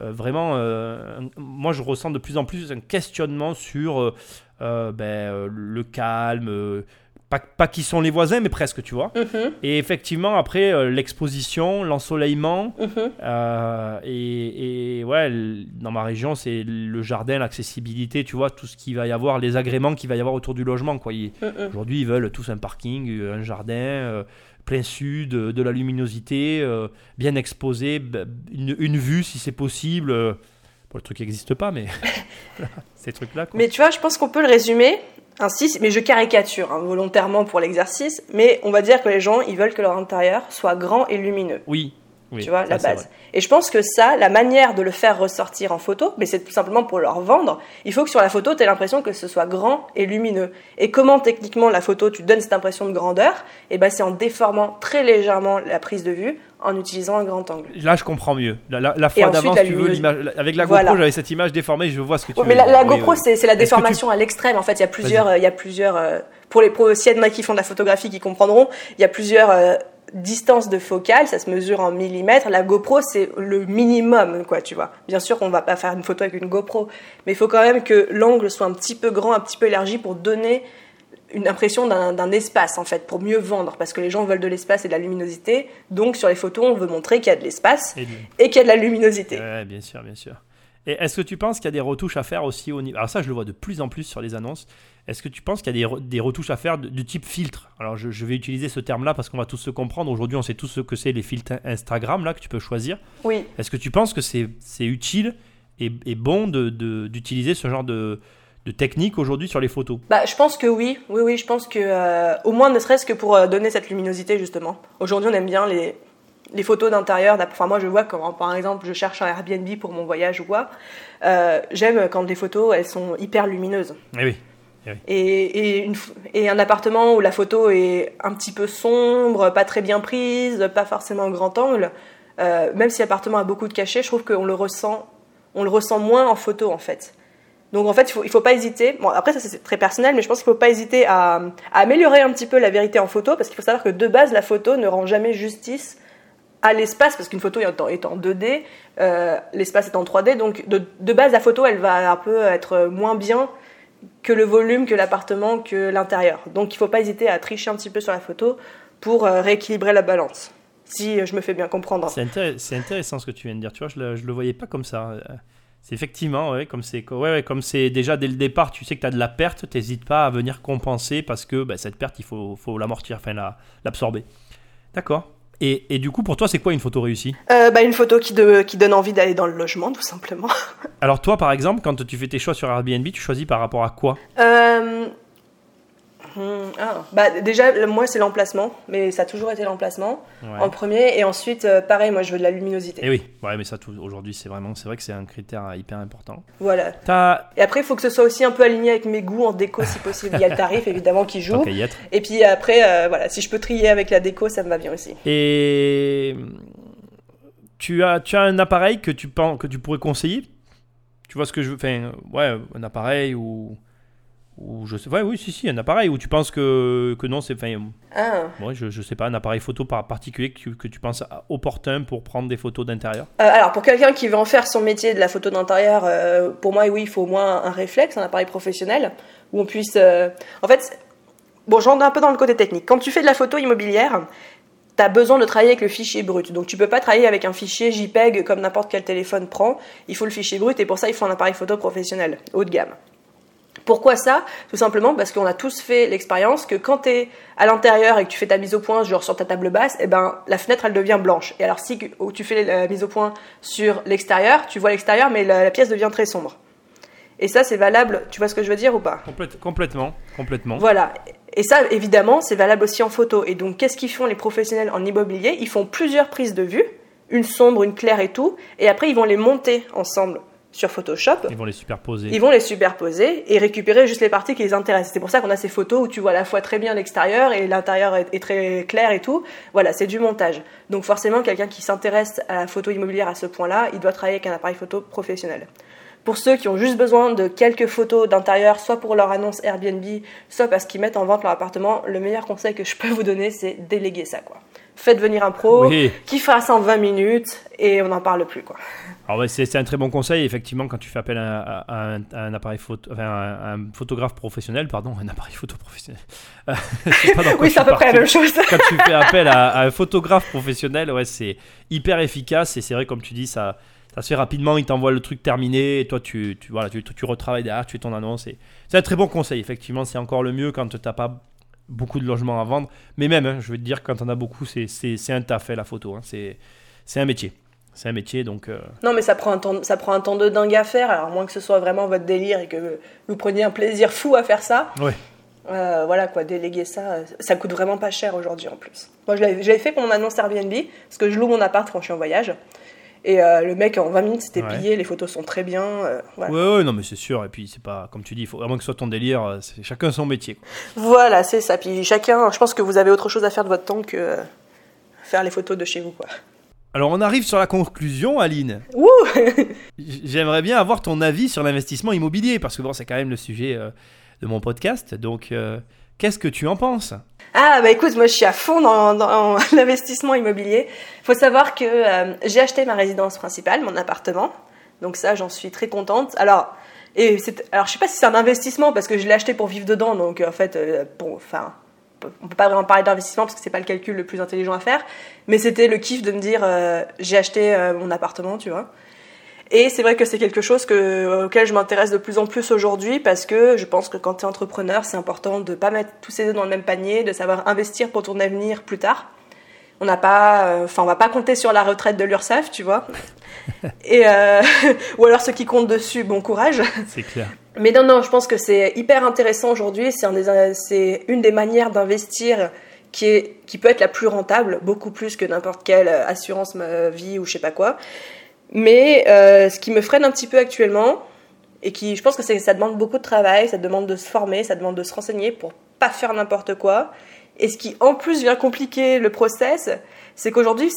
vraiment, euh, moi je ressens de plus en plus un questionnement sur euh, ben, le calme, pas, pas qui sont les voisins, mais presque, tu vois. Mhm, Et effectivement, après, euh, l'exposition, l'ensoleillement, mhm. euh, et, et ouais, dans ma région, c'est le jardin, l'accessibilité, tu vois, tout ce qu'il va y avoir, les agréments qu'il va y avoir autour du logement. Quoi. Mhm. Aujourd'hui, ils veulent tous un parking, euh, un jardin, euh, plein sud, de la luminosité, bien exposé, une vue si c'est possible. Bon, le truc n'existe pas, mais voilà, ces trucs-là. Mais tu vois, je pense qu'on peut le résumer ainsi, mais je caricature hein, volontairement pour l'exercice, mais on va dire que les gens, ils veulent que leur intérieur soit grand et lumineux. Oui, oui. tu vois, la base. Et je pense que ça, la manière de le faire ressortir en photo, mais c'est tout simplement pour leur vendre, il faut que sur la photo, tu aies l'impression que ce soit grand et lumineux. Et comment techniquement la photo, tu donnes cette impression de grandeur Et ben c'est en déformant très légèrement la prise de vue, en utilisant un grand angle. Là, je comprends mieux. La, la- la fois si tu veux, l'image- avec la GoPro, Voilà. j'avais cette image déformée, je vois ce que tu Ouais, veux mais la, GoPro, oui. c'est c'est la tu- déformation à l'extrême. En fait, il y a plusieurs, euh, il y a plusieurs euh, pour les pros, s'il y a moi qui font de la photographie qui comprendront, il y a plusieurs euh, distances de focale, ça se mesure en millimètres. La GoPro, c'est le minimum, quoi, tu vois. Bien sûr qu'on va pas faire une photo avec une GoPro, mais il faut quand même que l'angle soit un petit peu grand, un petit peu élargi pour donner une impression d'un d'un espace en fait pour mieux vendre parce que les gens veulent de l'espace et de la luminosité donc sur les photos on veut montrer qu'il y a de l'espace et qu'il y a de la luminosité Ouais, bien sûr, bien sûr. Et est-ce que tu penses qu'il y a des retouches à faire aussi au niveau. Alors, ça, je le vois de plus en plus sur les annonces. Est-ce que tu penses qu'il y a des, re- des retouches à faire de- du type filtre? Alors, je, je vais utiliser ce terme-là parce qu'on va tous se comprendre. Aujourd'hui, on sait tous ce que c'est les filtres Instagram là que tu peux choisir. oui Est-ce que tu penses que c'est utile et, et bon d'utiliser de, ce genre de, de technique aujourd'hui sur les photos? Bah, je pense que oui, oui, oui, je pense que euh, au moins ne serait-ce que pour euh, donner cette luminosité justement. Aujourd'hui, on aime bien les, les photos d'intérieur. Enfin, moi, je vois quand, par exemple, je cherche un Airbnb pour mon voyage ou quoi. euh, J'aime quand les photos elles sont hyper lumineuses. Eh oui. Et, et, un appartement où la photo est un petit peu sombre, pas très bien prise, pas forcément en grand angle. euh, même si l'appartement a beaucoup de cachets, je trouve qu'on le ressent, on le ressent moins en photo en fait. Donc en fait, il faut, faut pas hésiter. Bon, après ça c'est très personnel, mais je pense qu'il faut pas hésiter à, améliorer un petit peu la vérité en photo, parce qu'il faut savoir que de base la photo ne rend jamais justice à l'espace, parce qu'une photo est en, est en 2D, euh, l'espace est en 3D, donc de base la photo elle va un peu être moins bien que le volume, que l'appartement, que l'intérieur. Donc il faut pas hésiter à tricher un petit peu sur la photo pour euh, rééquilibrer la balance. si je me fais bien comprendre. C'est intér- c'est intéressant ce que tu viens de dire. Tu vois, je je le voyais pas comme ça. Euh, C'est effectivement, comme c'est déjà dès le départ, tu sais que tu as de la perte, t'hésites pas à venir compenser parce que bah, cette perte, il faut, faut l'amortir, enfin la- l'absorber. D'accord. Et, et du coup, pour toi, c'est quoi une photo réussie? Euh, bah, une photo qui, de- qui donne envie d'aller dans le logement, tout simplement. Alors toi, par exemple, quand tu fais tes choix sur Airbnb, tu choisis par rapport à quoi? Euh, hmm, ah, bah, déjà, le- moi, c'est l'emplacement, mais ça a toujours été l'emplacement Ouais. en premier. Et ensuite, euh, pareil, moi, je veux de la luminosité. Eh oui, ouais, mais ça, tout- aujourd'hui, c'est vraiment, c'est vrai que c'est un critère euh, hyper important. Voilà. Et après, il faut que ce soit aussi un peu aligné avec mes goûts en déco, si possible. Il y a le tarif, évidemment, qui joue. qu'à y être. Et puis après, euh, voilà, si je peux trier avec la déco, ça me va bien aussi. Et tu as, tu as un appareil que tu penses que tu pourrais conseiller? Tu vois ce que je veux Enfin, ouais, un appareil ou ou je sais, ouais, oui, si, si, un appareil où tu penses que, que non, c'est, enfin, Ah. ouais, je, je sais pas, un appareil photo par particulier que tu, que tu penses opportun pour prendre des photos d'intérieur? Euh, alors, pour quelqu'un qui veut en faire son métier de la photo d'intérieur, euh, pour moi, oui, il faut au moins un réflexe, un appareil professionnel, où on puisse... euh, En fait, bon, j'entre un peu dans le côté technique. Quand tu fais de la photo immobilière, tu as besoin de travailler avec le fichier brut. Donc, tu peux pas travailler avec un fichier JPEG comme n'importe quel téléphone prend. Il faut le fichier brut, et pour ça, il faut un appareil photo professionnel, haut de gamme. Pourquoi ça? Tout simplement parce qu'on a tous fait l'expérience que quand tu es à l'intérieur et que tu fais ta mise au point genre sur ta table basse, eh ben la fenêtre elle devient blanche. Et alors si tu fais la mise au point sur l'extérieur, tu vois l'extérieur mais la, la pièce devient très sombre. Et ça c'est valable, tu vois ce que je veux dire ou pas? Complète- complètement, complètement. Voilà. Et ça évidemment c'est valable aussi en photo. Et donc qu'est-ce qu'ils font les professionnels en immobilier? Ils font plusieurs prises de vue, une sombre, une claire et tout, et après ils vont les monter ensemble sur Photoshop. Ils vont les superposer. Ils vont les superposer et récupérer juste les parties qui les intéressent. C'est pour ça qu'on a ces photos où tu vois à la fois très bien l'extérieur et l'intérieur est, est très clair et tout. Voilà, c'est du montage. Donc forcément, quelqu'un qui s'intéresse à la photo immobilière à ce point-là, il doit travailler avec un appareil photo professionnel. Pour ceux qui ont juste besoin de quelques photos d'intérieur, soit pour leur annonce Airbnb, soit parce qu'ils mettent en vente leur appartement, le meilleur conseil que je peux vous donner, c'est déléguer ça. Quoi. Faites venir un pro Oui. qui fera ça en 20 minutes et on n'en parle plus. Quoi. Alors c'est un très bon conseil, effectivement, quand tu fais appel à, à- à un, à un appareil photo, enfin, un, un photographe professionnel, pardon, un appareil photo professionnel. Euh, Oui, c'est à peu près la même chose. Quand tu fais appel à, un photographe professionnel, ouais, c'est hyper efficace et c'est vrai, comme tu dis, ça, ça se fait rapidement, il t'envoie le truc terminé et toi, tu, tu, voilà, tu, tu retravailles derrière, tu fais ton annonce. et C'est un très bon conseil, effectivement, c'est encore le mieux quand tu n'as pas beaucoup de logements à vendre. Mais même, hein, je veux te dire, quand on a beaucoup, c'est- c'est c'est un taf, hein, la photo. hein. C'est c'est un métier. C'est un métier, donc... euh, Non, mais ça prend, un temps, ça prend un temps de dingue à faire, alors moins que ce soit vraiment votre délire et que vous preniez un plaisir fou à faire ça. Ouais. Euh, voilà quoi, déléguer ça, euh, ça coûte vraiment pas cher aujourd'hui en plus. Moi je l'avais fait pour mon annonce Airbnb, parce que je loue mon appart quand je suis en voyage. Et euh, le mec en 20 minutes c'était Ouais. plié, les photos sont très bien. euh, voilà. Ouais, ouais, non, mais c'est sûr. Et puis, c'est pas, comme tu dis, il faut vraiment que ce soit ton délire. euh, C'est chacun son métier. quoi. Voilà, c'est ça. Puis chacun, je pense que vous avez autre chose à faire de votre temps que euh, faire les photos de chez vous quoi. Alors, on arrive sur la conclusion, Aline. Ouh J'aimerais bien avoir ton avis sur l'investissement immobilier, parce que bon, c'est quand même le sujet de mon podcast. Donc, qu'est-ce que tu en penses? Ah bah écoute, moi je suis à fond dans, l'investissement immobilier. Il faut savoir que euh, j'ai acheté ma résidence principale, mon appartement. Donc ça, j'en suis très contente. Alors, et alors je sais pas si c'est un investissement parce que je l'ai acheté pour vivre dedans. Donc en fait, euh, bon, enfin, on peut pas vraiment parler d'investissement parce que c'est pas le calcul le plus intelligent à faire. Mais c'était le kiff de me dire, euh, j'ai acheté euh, mon appartement, tu vois. Et c'est vrai que c'est quelque chose que, auquel je m'intéresse de plus en plus aujourd'hui parce que je pense que quand tu es entrepreneur, c'est important de pas mettre tous ses œufs dans le même panier, de savoir investir pour ton avenir plus tard. On n'a pas, euh, enfin, on va pas compter sur la retraite de l'URSSAF, tu vois. Et euh, ou alors ceux qui comptent dessus, bon courage. C'est clair. Mais non, non, je pense que c'est hyper intéressant aujourd'hui. C'est un une des manières d'investir qui, est, qui peut être la plus rentable, beaucoup plus que n'importe quelle euh, assurance vie ou je sais pas quoi. Mais euh, ce qui me freine un petit peu actuellement, et qui, je pense que ça demande beaucoup de travail, ça demande de se former, ça demande de se renseigner pour pas faire n'importe quoi. Et ce qui en plus vient compliquer le process, c'est qu'aujourd'hui,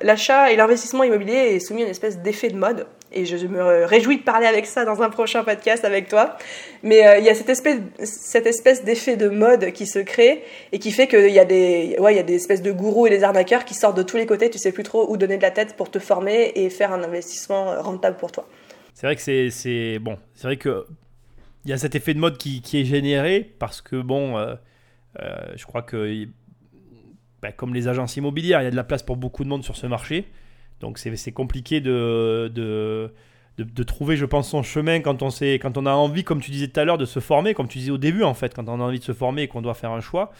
l'achat et l'investissement immobilier est soumis à une espèce d'effet de mode. Et je me réjouis de parler avec ça dans un prochain podcast avec toi. Mais euh, il y a cette espèce, cette espèce d'effet de mode qui se crée et qui fait qu'il y a des, ouais, y a des espèces de gourous et des arnaqueurs qui sortent de tous les côtés. Tu sais plus trop où donner de la tête pour te former et faire un investissement rentable pour toi. C'est vrai que c'est, c'est bon. C'est vrai que il y a cet effet de mode qui, est généré parce que bon, euh, euh, je crois que ben, comme les agences immobilières, il y a de la place pour beaucoup de monde sur ce marché. Donc c'est compliqué de, de, de, trouver, je pense, son chemin quand on, sait, quand on a envie, comme tu disais tout à l'heure, de se former, comme tu disais au début en fait, quand on a envie de se former et qu'on doit faire un choix.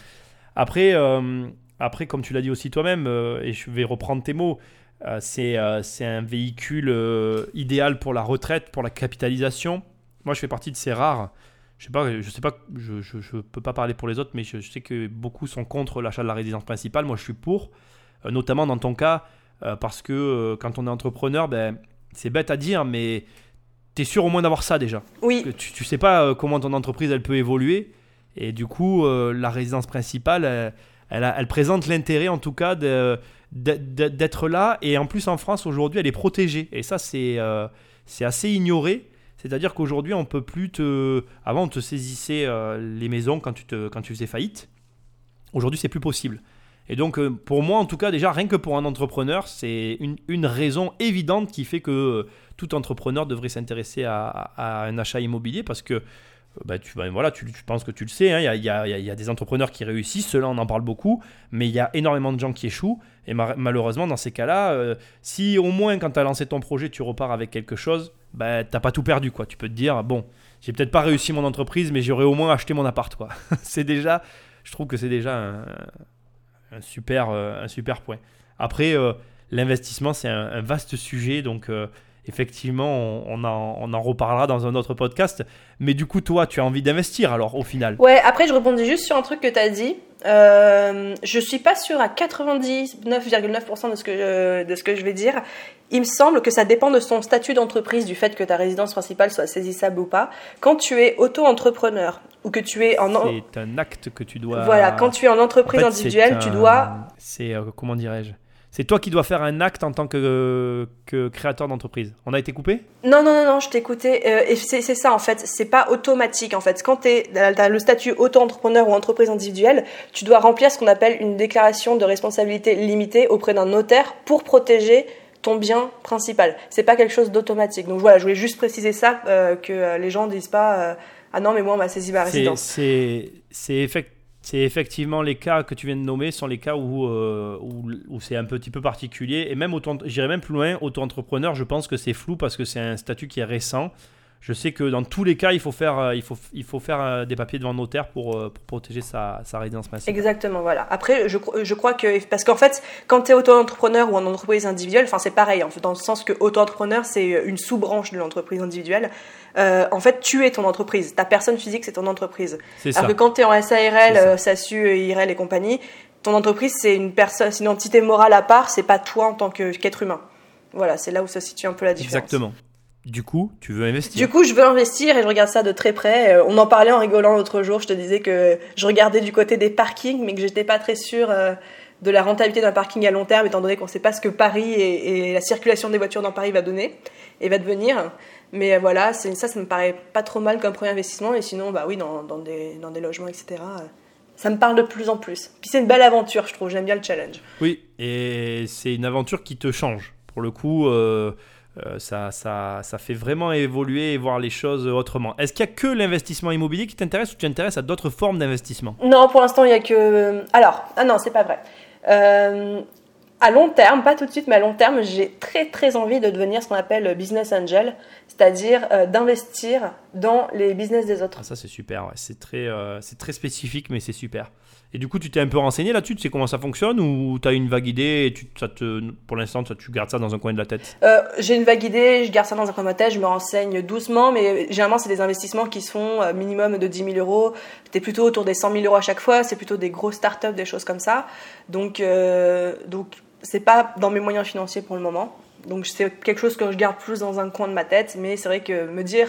Après, euh, après comme tu l'as dit aussi toi-même, euh, et je vais reprendre tes mots, euh, c'est un véhicule idéal pour la retraite, pour la capitalisation. Moi, je fais partie de ces rares. Je sais pas, je sais pas, je, je, peux pas parler pour les autres, mais je, sais que beaucoup sont contre l'achat de la résidence principale. Moi, je suis pour, notamment dans ton cas, parce que quand on est entrepreneur, ben c'est bête à dire, mais tu es sûr au moins d'avoir ça déjà. Oui. Tu, ne sais pas euh, comment ton entreprise elle peut évoluer. Et du coup, euh, la résidence principale, elle, elle, présente l'intérêt en tout cas d'être là. Et en plus, en France, aujourd'hui, elle est protégée. Et ça, c'est euh, c'est assez ignoré. C'est-à-dire qu'aujourd'hui, on peut plus te. Avant, on te saisissait les maisons quand tu, te, quand tu faisais faillite. Aujourd'hui, c'est plus possible. Et donc, euh, pour moi, en tout cas, déjà, rien que pour un entrepreneur, c'est une, raison évidente qui fait que euh, tout entrepreneur devrait s'intéresser à, un achat immobilier parce que, euh, bah, tu, bah, voilà, tu, penses que tu le sais, il y, a, des entrepreneurs qui réussissent, ceux-là, on en parle beaucoup, mais il y a énormément de gens qui échouent. Et malheureusement, dans ces cas-là, si au moins quand tu as lancé ton projet, tu repars avec quelque chose, bah, tu n'as pas tout perdu. Quoi. Tu peux te dire, bon, j'ai peut-être pas réussi mon entreprise, mais j'aurais au moins acheté mon appart. C'est déjà, je trouve que c'est déjà un un super, euh, un super point. Après, euh, l'investissement, c'est un, vaste sujet, donc euh, effectivement, on, en, on, en, reparlera dans un autre podcast. Mais du coup, toi, tu as envie d'investir alors au final? Ouais, après, je rebondis juste sur un truc que tu as dit. Euh, je suis pas sûre à 99,9% de, ce que de ce que je vais dire. Il me semble que ça dépend de son statut d'entreprise, du fait que ta résidence principale soit saisissable ou pas. Quand tu es auto-entrepreneur ou que tu es en... C'est un acte que tu dois... Voilà, quand tu es en entreprise individuelle, tu dois... C'est, euh, comment dirais-je? C'est toi qui dois faire un acte en tant que, que créateur d'entreprise. On a été coupé? Non, non, non, non, je t'ai écouté. Euh, et c'est ça en fait, c'est pas automatique en fait. Quand tu as le statut auto-entrepreneur ou entreprise individuelle, tu dois remplir ce qu'on appelle une déclaration de responsabilité limitée auprès d'un notaire pour protéger ton bien principal. C'est pas quelque chose d'automatique. Donc voilà, je voulais juste préciser ça, euh, que euh, les gens disent pas Ah non, mais moi on m'a saisi ma résidence. C'est effectivement c'est effectivement les cas que tu viens de nommer sont les cas où, euh, où, c'est un petit peu particulier. Et même, j'irai même plus loin, auto-entrepreneur, je pense que c'est flou parce que c'est un statut qui est récent. Je sais que dans tous les cas, il faut faire, euh, il faut, il faut faire euh, des papiers devant notaire pour, pour protéger sa, sa, résidence principale. Exactement, voilà. Après, je, je crois que. Parce qu'en fait, quand tu es auto-entrepreneur ou en entreprise individuelle, enfin, c'est pareil, en fait, dans le sens que auto-entrepreneur, c'est une sous-branche de l'entreprise individuelle. Euh, en fait, tu es ton entreprise. Ta personne physique, c'est ton entreprise. Alors ça. que quand tu es en SARL, euh, SASU, IRL et compagnie, ton entreprise, c'est une personne, une entité morale à part, c'est pas toi en tant qu'être humain. Voilà, c'est là où se situe un peu la différence. Exactement. Du coup, tu veux investir Du coup, je veux investir et je regarde ça de très près. Euh, on en parlait en rigolant l'autre jour. Je te disais que je regardais du côté des parkings, mais que j'étais pas très sûre de la rentabilité d'un parking à long terme, étant donné qu'on ne sait pas ce que Paris et, et, la circulation des voitures dans Paris va donner et va devenir. Mais euh, voilà, ça, ça me paraît pas trop mal comme premier investissement. Et sinon, bah oui, dans, dans, des, dans des logements, etc., euh, ça me parle de plus en plus. Puis c'est une belle aventure, je trouve. J'aime bien le challenge. Oui, et c'est une aventure qui te change. Pour le coup, euh, ça, ça, ça, fait vraiment évoluer et voir les choses autrement. Est-ce qu'il y a que l'investissement immobilier qui t'intéresse ou tu t'intéresses à d'autres formes d'investissement? Non, pour l'instant, il n'y a que. Alors, ah non, c'est pas vrai à long terme, pas tout de suite, mais à long terme, j'ai très très envie de devenir ce qu'on appelle business angel, c'est-à-dire euh, d'investir dans les business des autres. Ah, ça c'est super, c'est très, euh, c'est très spécifique, mais c'est super. Et du coup, tu t'es un peu renseigné là-dessus Tu sais comment ça fonctionne Ou tu as une vague idée et ça te, pour l'instant, tu gardes ça dans un coin de la tête? Euh, J'ai une vague idée, je garde ça dans un coin de ma tête, je me renseigne doucement, mais généralement, c'est des investissements qui se font euh, minimum de 10 000 euros. Tu es plutôt autour des 100 000 euros à chaque fois, c'est plutôt des grosses startups, des choses comme ça. Donc, euh, donc c'est pas dans mes moyens financiers pour le moment. Donc c'est quelque chose que je garde plus dans un coin de ma tête, mais c'est vrai que me dire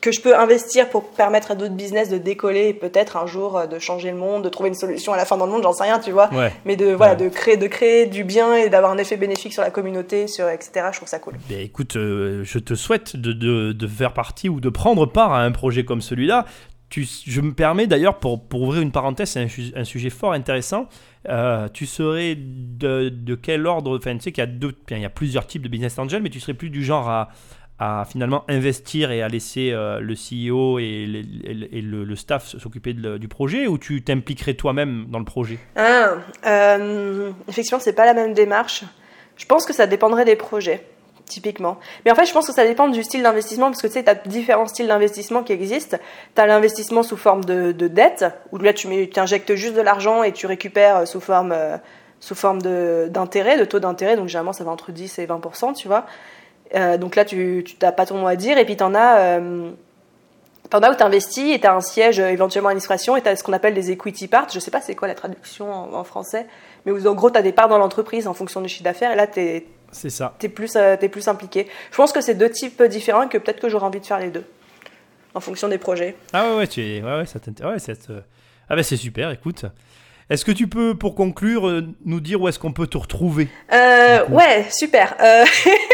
que je peux investir pour permettre à d'autres business de décoller et peut-être un jour euh, de changer le monde, de trouver une solution à la fin dans le monde, j'en sais rien, tu vois. Mais de voilà, de créer, de créer du bien et d'avoir un effet bénéfique sur la communauté, sur etc. Je trouve ça cool. Ben, écoute, euh, je te souhaite de, de, de, faire partie ou de prendre part à un projet comme celui-là. Tu, je me permets d'ailleurs, pour, pour, ouvrir une parenthèse, c'est un, un, sujet fort intéressant. Euh, tu serais de, de, quel ordre Enfin, tu sais qu'il y, a deux, il y a plusieurs types de business angel, mais tu serais plus du genre à, à finalement investir et à laisser euh, le CEO et, le, staff s'occuper du projet ou tu t'impliquerais toi-même dans le projet? Ah, euh, effectivement, c'est pas la même démarche. Je pense que ça dépendrait des projets, typiquement. Mais en fait, je pense que ça dépend du style d'investissement, parce que tu sais, tu as différents styles d'investissement qui existent. Tu as l'investissement sous forme de, de dette, où là, tu, injectes juste de l'argent et tu récupères euh, sous forme, euh, sous forme de- d'intérêt, de, taux d'intérêt. Donc, généralement, ça va entre 10 et 20%, tu vois. Euh, donc là, tu n'as pas ton mot à dire. Et puis, tu en as. euh, T'en as où tu investis et tu as un siège euh, éventuellement à l'administration et tu as ce qu'on appelle des equity parts. Je sais pas c'est quoi la traduction en, en français, mais où en gros tu as des parts dans l'entreprise en fonction du chiffre d'affaires et là tu es, C'est ça. plus, euh, t'es plus impliqué. Je pense que c'est deux types différents et que peut-être que j'aurais envie de faire les deux en fonction des projets. Ah ouais, ouais, tu es, ouais, ouais, ça ouais, c'est, euh, ah ben c'est super, écoute. Est-ce que tu peux, pour conclure, euh, nous dire où est-ce qu'on peut te retrouver? Euh, ouais, super. Euh,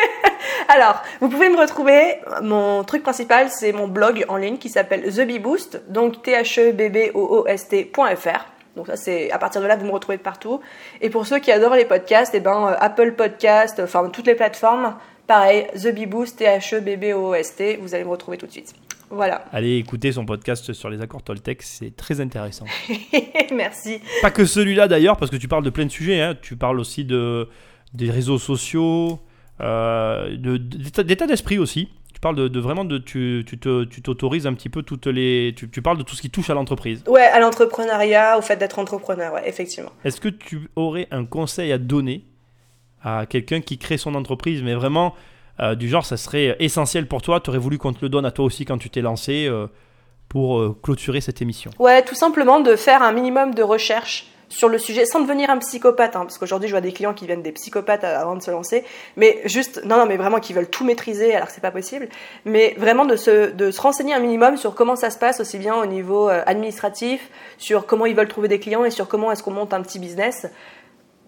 Alors, vous pouvez me retrouver. Mon truc principal, c'est mon blog en ligne qui s'appelle The Bee Boost, donc t h e b b o o s t.fr. Donc ça, c'est à partir de là, vous me retrouvez partout. Et pour ceux qui adorent les podcasts, eh ben euh, Apple Podcast, enfin toutes les plateformes, pareil, The Bee Boost, t h e b b o o s t. Vous allez me retrouver tout de suite. Voilà. Allez écouter son podcast sur les accords Toltec, c'est très intéressant. Merci. Pas que celui-là d'ailleurs, parce que tu parles de plein de sujets. hein. Tu parles aussi de, des réseaux sociaux, d'état d'état d'esprit aussi. Tu parles de, de vraiment de. Tu tu t'autorises un petit peu toutes les. Tu, tu parles de tout ce qui touche à l'entreprise. Ouais, à l'entrepreneuriat, au fait d'être entrepreneur, ouais, effectivement. Est-ce que tu aurais un conseil à donner à quelqu'un qui crée son entreprise, mais vraiment euh, du genre, ça serait essentiel pour toi Tu aurais voulu qu'on te le donne à toi aussi quand tu t'es lancé euh, pour euh, clôturer cette émission? Ouais, tout simplement de faire un minimum de recherche sur le sujet sans devenir un psychopathe, hein, parce qu'aujourd'hui je vois des clients qui viennent des psychopathes avant de se lancer, mais juste, non, non, mais vraiment qui veulent tout maîtriser alors que c'est pas possible, mais vraiment de se, de se renseigner un minimum sur comment ça se passe aussi bien au niveau euh, administratif, sur comment ils veulent trouver des clients et sur comment est-ce qu'on monte un petit business.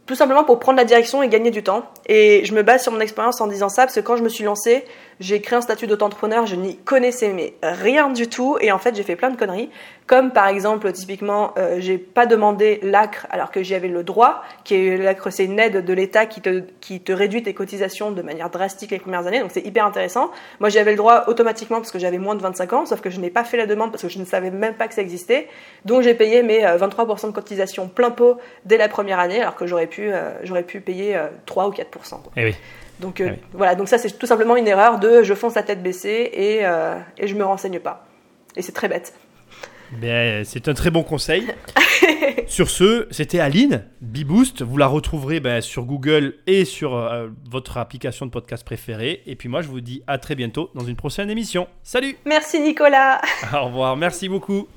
Tout simplement pour prendre la direction et gagner du temps. Et je me base sur mon expérience en disant ça, parce que quand je me suis lancée, j'ai créé un statut d'auto-entrepreneur, je n'y connaissais mais rien du tout, et en fait j'ai fait plein de conneries. Comme par exemple, typiquement, euh, j'ai pas demandé l'ACRE alors que j'y avais le droit, qui est l'ACRE, c'est une aide de l'État qui te, qui te réduit tes cotisations de manière drastique les premières années, donc c'est hyper intéressant. Moi j'y avais le droit automatiquement parce que j'avais moins de 25 ans, sauf que je n'ai pas fait la demande parce que je ne savais même pas que ça existait. Donc j'ai payé mes euh, 23% de cotisation plein pot dès la première année, alors que j'aurais pu, euh, j'aurais pu payer euh, 3 ou 4%. quoi. Eh oui. Donc euh, Ah oui. voilà, donc ça c'est tout simplement une erreur de je fonce la tête baissée et, euh, et je me renseigne pas. Et c'est très bête. Ben, c'est un très bon conseil. sur ce, c'était Aline, Beboost. Vous la retrouverez ben, sur Google et sur euh, votre application de podcast préférée. Et puis moi, je vous dis à très bientôt dans une prochaine émission. Salut Merci Nicolas Au revoir, merci beaucoup